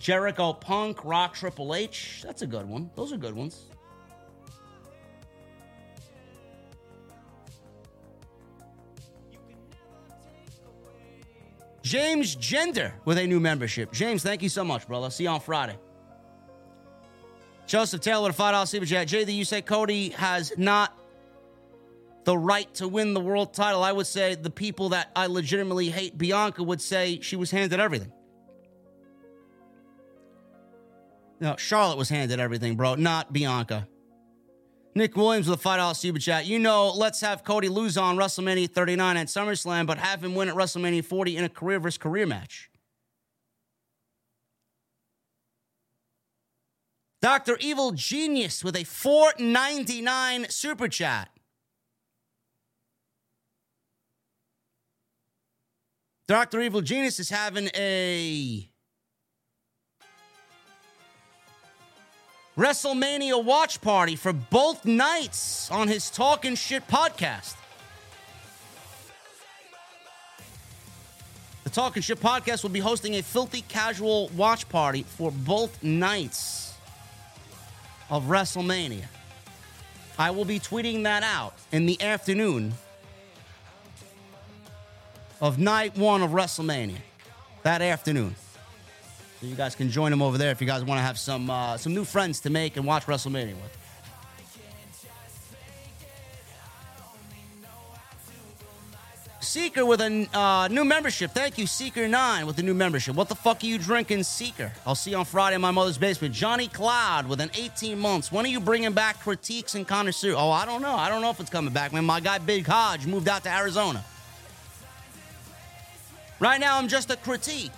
Jericho, Punk, Rock, Triple H. That's a good one. Those are good ones. James Gender with a new membership. James, thank you so much, brother. See you on Friday. Joseph Taylor a $5 super chat. JD, you say Cody has not the right to win the world title. I would say the people that I legitimately hate, Bianca, would say she was handed everything. No, Charlotte was handed everything, bro, not Bianca. Nick Williams with a $5 super chat. You know, let's have Cody lose on WrestleMania 39 at SummerSlam, but have him win at WrestleMania 40 in a career versus career match. Dr. Evil Genius with a 499 super chat. Dr. Evil Genius is having a WrestleMania watch party for both nights on his Talking Shit podcast. The Talking Shit podcast will be hosting a filthy casual watch party for both nights of WrestleMania. I will be tweeting that out in the afternoon of night one of WrestleMania. That afternoon. So you guys can join them over there if you guys want to have some uh, some new friends to make and watch WrestleMania with. Seeker with a uh, new membership. Thank you, Seeker9 with a new membership. What the fuck are you drinking, Seeker? I'll see you on Friday in my mother's basement. Johnny Cloud with an 18 months. When are you bringing back critiques and connoisseur? Oh, I don't know. I don't know if it's coming back, man. My guy Big Hodge moved out to Arizona. Right now, I'm just a critique.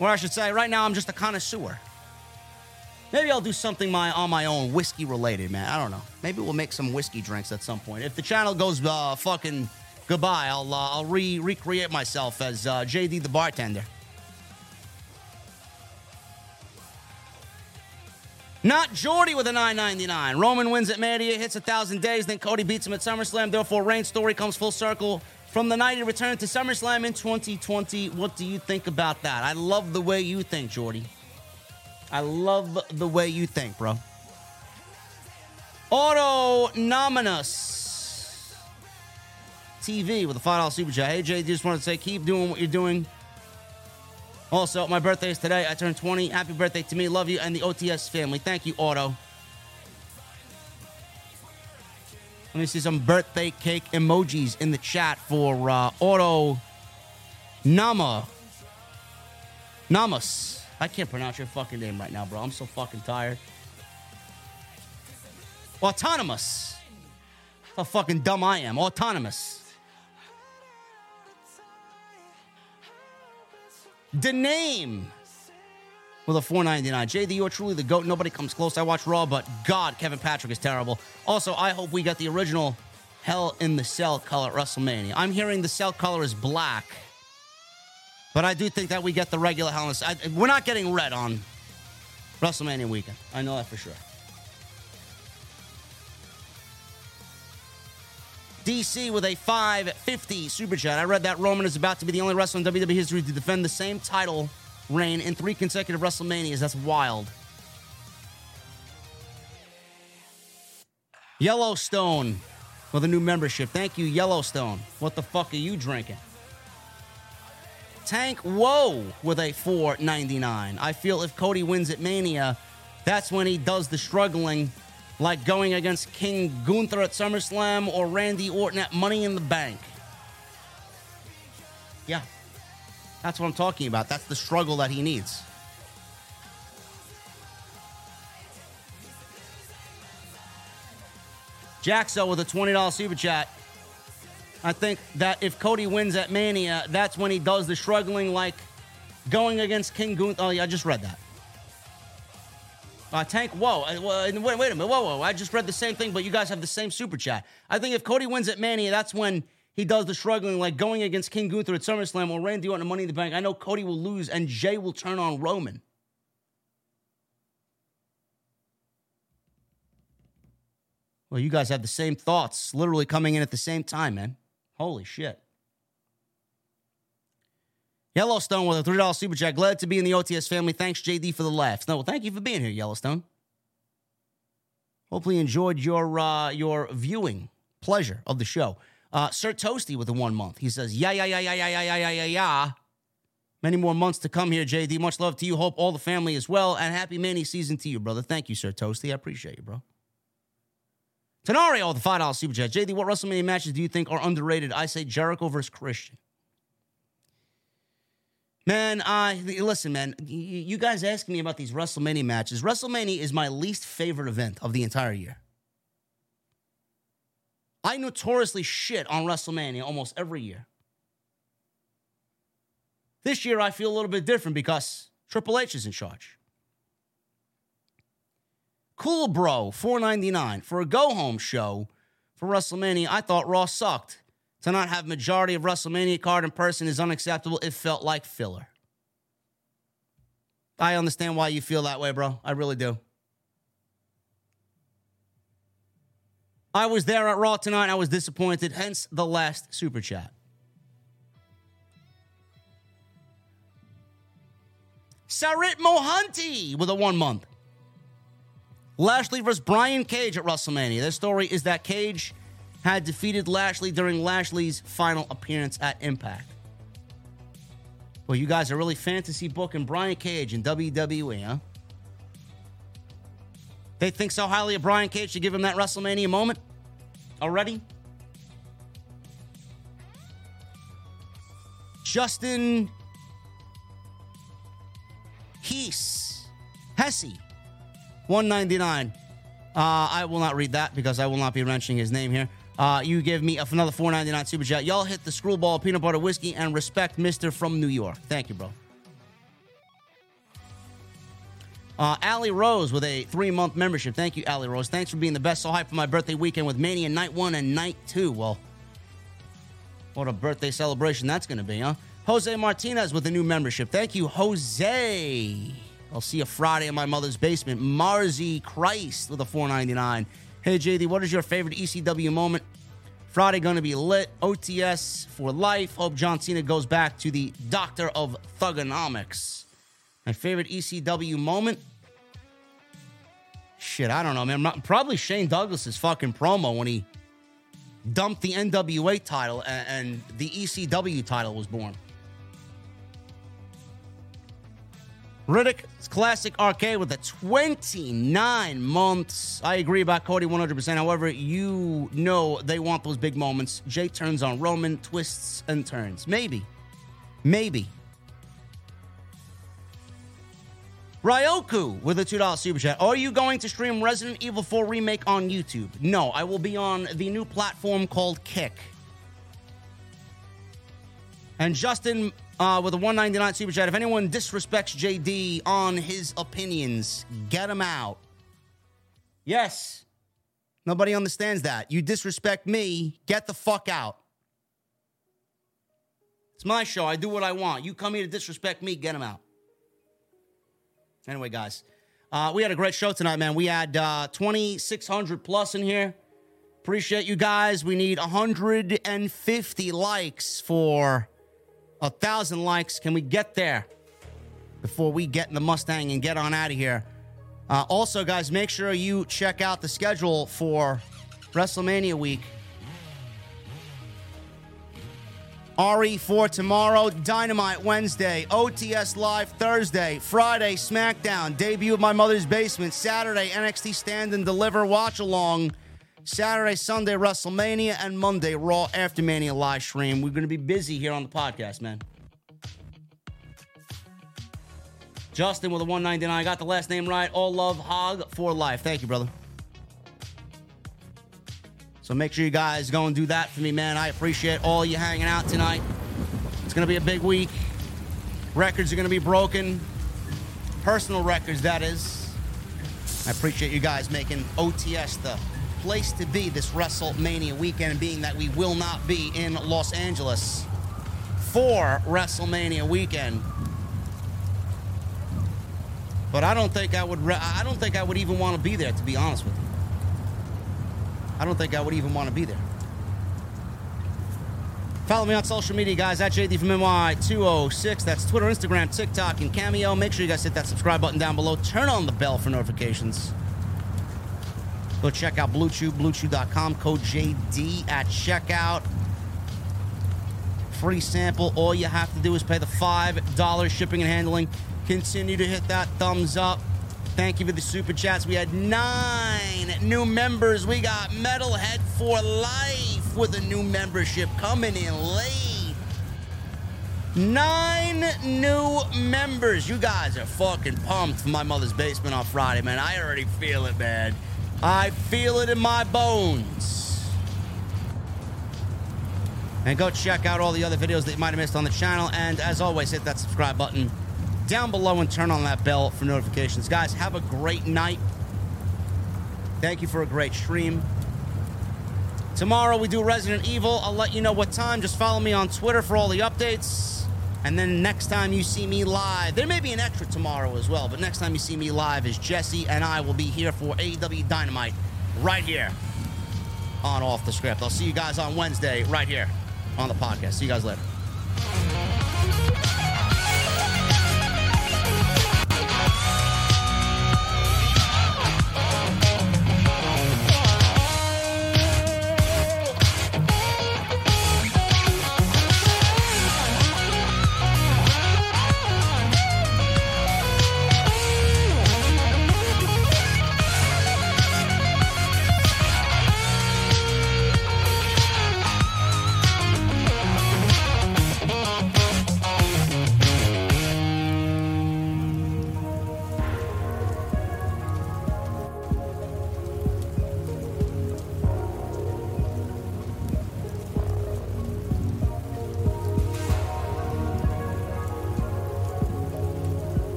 Or I should say, right now I'm just a connoisseur. Maybe I'll do something my on my own, whiskey related, man. I don't know. Maybe we'll make some whiskey drinks at some point. If the channel goes uh, fucking goodbye, I'll uh, I'll re recreate myself as uh, JD the bartender. Not Jordy with a 999. Roman wins at Mania, hits a thousand days, then Cody beats him at SummerSlam. Therefore, Reigns' story comes full circle from the night he returned to SummerSlam in 2020. What do you think about that? I love the way you think, Jordy. I love the way you think, bro. Auto Autonominous TV with a $5 super chat. Hey, Jay, just wanted to say keep doing what you're doing. Also, my birthday is today. I turned 20. Happy birthday to me. Love you and the OTS family. Thank you, Auto. Let me see some birthday cake emojis in the chat for uh, Auto Nama. Namas. I can't pronounce your fucking name right now, bro. I'm so fucking tired. Autonomous. How fucking dumb I am. Autonomous. The name with a 499. JD, you're truly the GOAT. Nobody comes close. I watch Raw, but God, Kevin Patrick is terrible. Also, I hope we got the original Hell in the Cell color at WrestleMania. I'm hearing the cell color is black, but I do think that we get the regular Hell in the Cell. We're not getting red on WrestleMania weekend. I know that for sure. DC with a 550 super chat. I read that Roman is about to be the only wrestler in WWE history to defend the same title reign in three consecutive WrestleManias. That's wild. Yellowstone with a new membership. Thank you, Yellowstone. What the fuck are you drinking? Tank Whoa with a 499. I feel if Cody wins at Mania, that's when he does the struggling like going against King Gunther at SummerSlam or Randy Orton at Money in the Bank. Yeah. That's what I'm talking about. That's the struggle that he needs. Jaxo with a $20 super chat. I think that if Cody wins at Mania, that's when he does the struggling like going against King Gunther. Oh, yeah, I just read that. Uh, Tank, whoa, uh, wait, wait a minute, whoa, whoa. I just read the same thing, but you guys have the same super chat. I think if Cody wins at Mania, that's when he does the struggling, like going against King Gunther at SummerSlam or Randy Orton Money in the Bank. I know Cody will lose and Jay will turn on Roman. Well, you guys have the same thoughts, literally coming in at the same time, man. Holy shit. Yellowstone with a $3 super chat. Glad to be in the OTS family. Thanks, JD, for the laughs. No, well, thank you for being here, Yellowstone. Hopefully, you enjoyed your uh, your viewing pleasure of the show. Uh, Sir Toasty with the one month. He says, yeah, yeah, yeah, yeah, yeah, yeah, yeah, yeah, yeah. Many more months to come here, JD. Much love to you. Hope all the family is well. And happy Manny season to you, brother. Thank you, Sir Toasty. I appreciate you, bro. Tenario, oh, the $5 super chat. JD, what WrestleMania matches do you think are underrated? I say Jericho versus Christian. Man, I listen, man. You guys ask me about these WrestleMania matches. WrestleMania is my least favorite event of the entire year. I notoriously shit on WrestleMania almost every year. This year, I feel a little bit different because Triple H is in charge. Cool Bro, four ninety nine for a go home show for WrestleMania. I thought Raw sucked. To not have majority of WrestleMania card in person is unacceptable. It felt like filler. I understand why you feel that way, bro. I really do. I was there at Raw tonight. I was disappointed, hence the last super chat. Sarit Mohanty with a one month. Lashley versus Brian Cage at WrestleMania. The story is that Cage had defeated Lashley during Lashley's final appearance at Impact. Well, you guys are really fantasy booking Brian Cage in WWE, huh? They think so highly of Brian Cage to give him that WrestleMania moment already? Justin Heese, Hesse, 199. Uh, I will not read that because I will not be mentioning his name here. Uh, you give me another 499 super chat. Y'all hit the screwball peanut butter whiskey and respect Mister from New York. Thank you, bro. Uh, Allie Rose with a three month membership. Thank you, Allie Rose. Thanks for being the best. So hype for my birthday weekend with Mania Night One and Night Two. Well, what a birthday celebration that's going to be, huh? Jose Martinez with a new membership. Thank you, Jose. I'll see you Friday in my mother's basement. Marzi Christ with a 499. Hey JD, what is your favorite ECW moment? Friday gonna be lit. OTS for life. Hope John Cena goes back to the Doctor of Thuganomics. My favorite ECW moment? Shit, I don't know, man. Probably Shane Douglas's fucking promo when he dumped the NWA title and, and the ECW title was born. Riddick's Classic Arcade with a 29 months. I agree about Cody 100%. However, you know they want those big moments. Jay turns on Roman, twists and turns. Maybe. Maybe. Ryoku with a $2 super chat. Are you going to stream Resident Evil 4 Remake on YouTube? No, I will be on the new platform called Kick. And Justin uh, with a 199 super chat. If anyone disrespects JD on his opinions, get him out. Yes. Nobody understands that. You disrespect me, get the fuck out. It's my show. I do what I want. You come here to disrespect me, get him out. Anyway, guys, uh, we had a great show tonight, man. We had uh, 2,600 plus in here. Appreciate you guys. We need 150 likes for a thousand likes. Can we get there before we get in the Mustang and get on out of here? Uh, also, guys, make sure you check out the schedule for WrestleMania week. RE for tomorrow, Dynamite Wednesday, OTS Live Thursday, Friday SmackDown, debut of My Mother's Basement, Saturday NXT Stand and Deliver Watch Along. Saturday, Sunday, WrestleMania, and Monday, Raw After Mania live stream. We're going to be busy here on the podcast, man. Justin with a 199. I got the last name right. All love, hog for life. Thank you, brother. So make sure you guys go and do that for me, man. I appreciate all you hanging out tonight. It's going to be a big week. Records are going to be broken. Personal records, that is. I appreciate you guys making OTS the place to be this WrestleMania weekend, being that we will not be in Los Angeles for WrestleMania weekend. But I don't think I would. Re- I don't think I would even want to be there, to be honest with you. I don't think I would even want to be there. Follow me on social media, guys, at JD from NY206. That's Twitter, Instagram, TikTok, and Cameo. Make sure you guys hit that subscribe button down below. Turn on the bell for notifications. Go check out BlueChew, BlueChew.com, code JD at checkout. Free sample. All you have to do is pay the $5 shipping and handling. Continue to hit that thumbs up. Thank you for the super chats. We had nine new members. We got Metalhead for Life with a new membership coming in late. Nine new members. You guys are fucking pumped for my mother's basement on Friday, man. I already feel it, man. I feel it in my bones. And go check out all the other videos that you might have missed on the channel. And as always, hit that subscribe button down below and turn on that bell for notifications. Guys, have a great night. Thank you for a great stream. Tomorrow we do Resident Evil. I'll let you know what time. Just follow me on Twitter for all the updates. And then next time you see me live, there may be an extra tomorrow as well, but next time you see me live is Jesse and I will be here for AEW Dynamite right here on Off the Script. I'll see you guys on Wednesday right here on the podcast. See you guys later.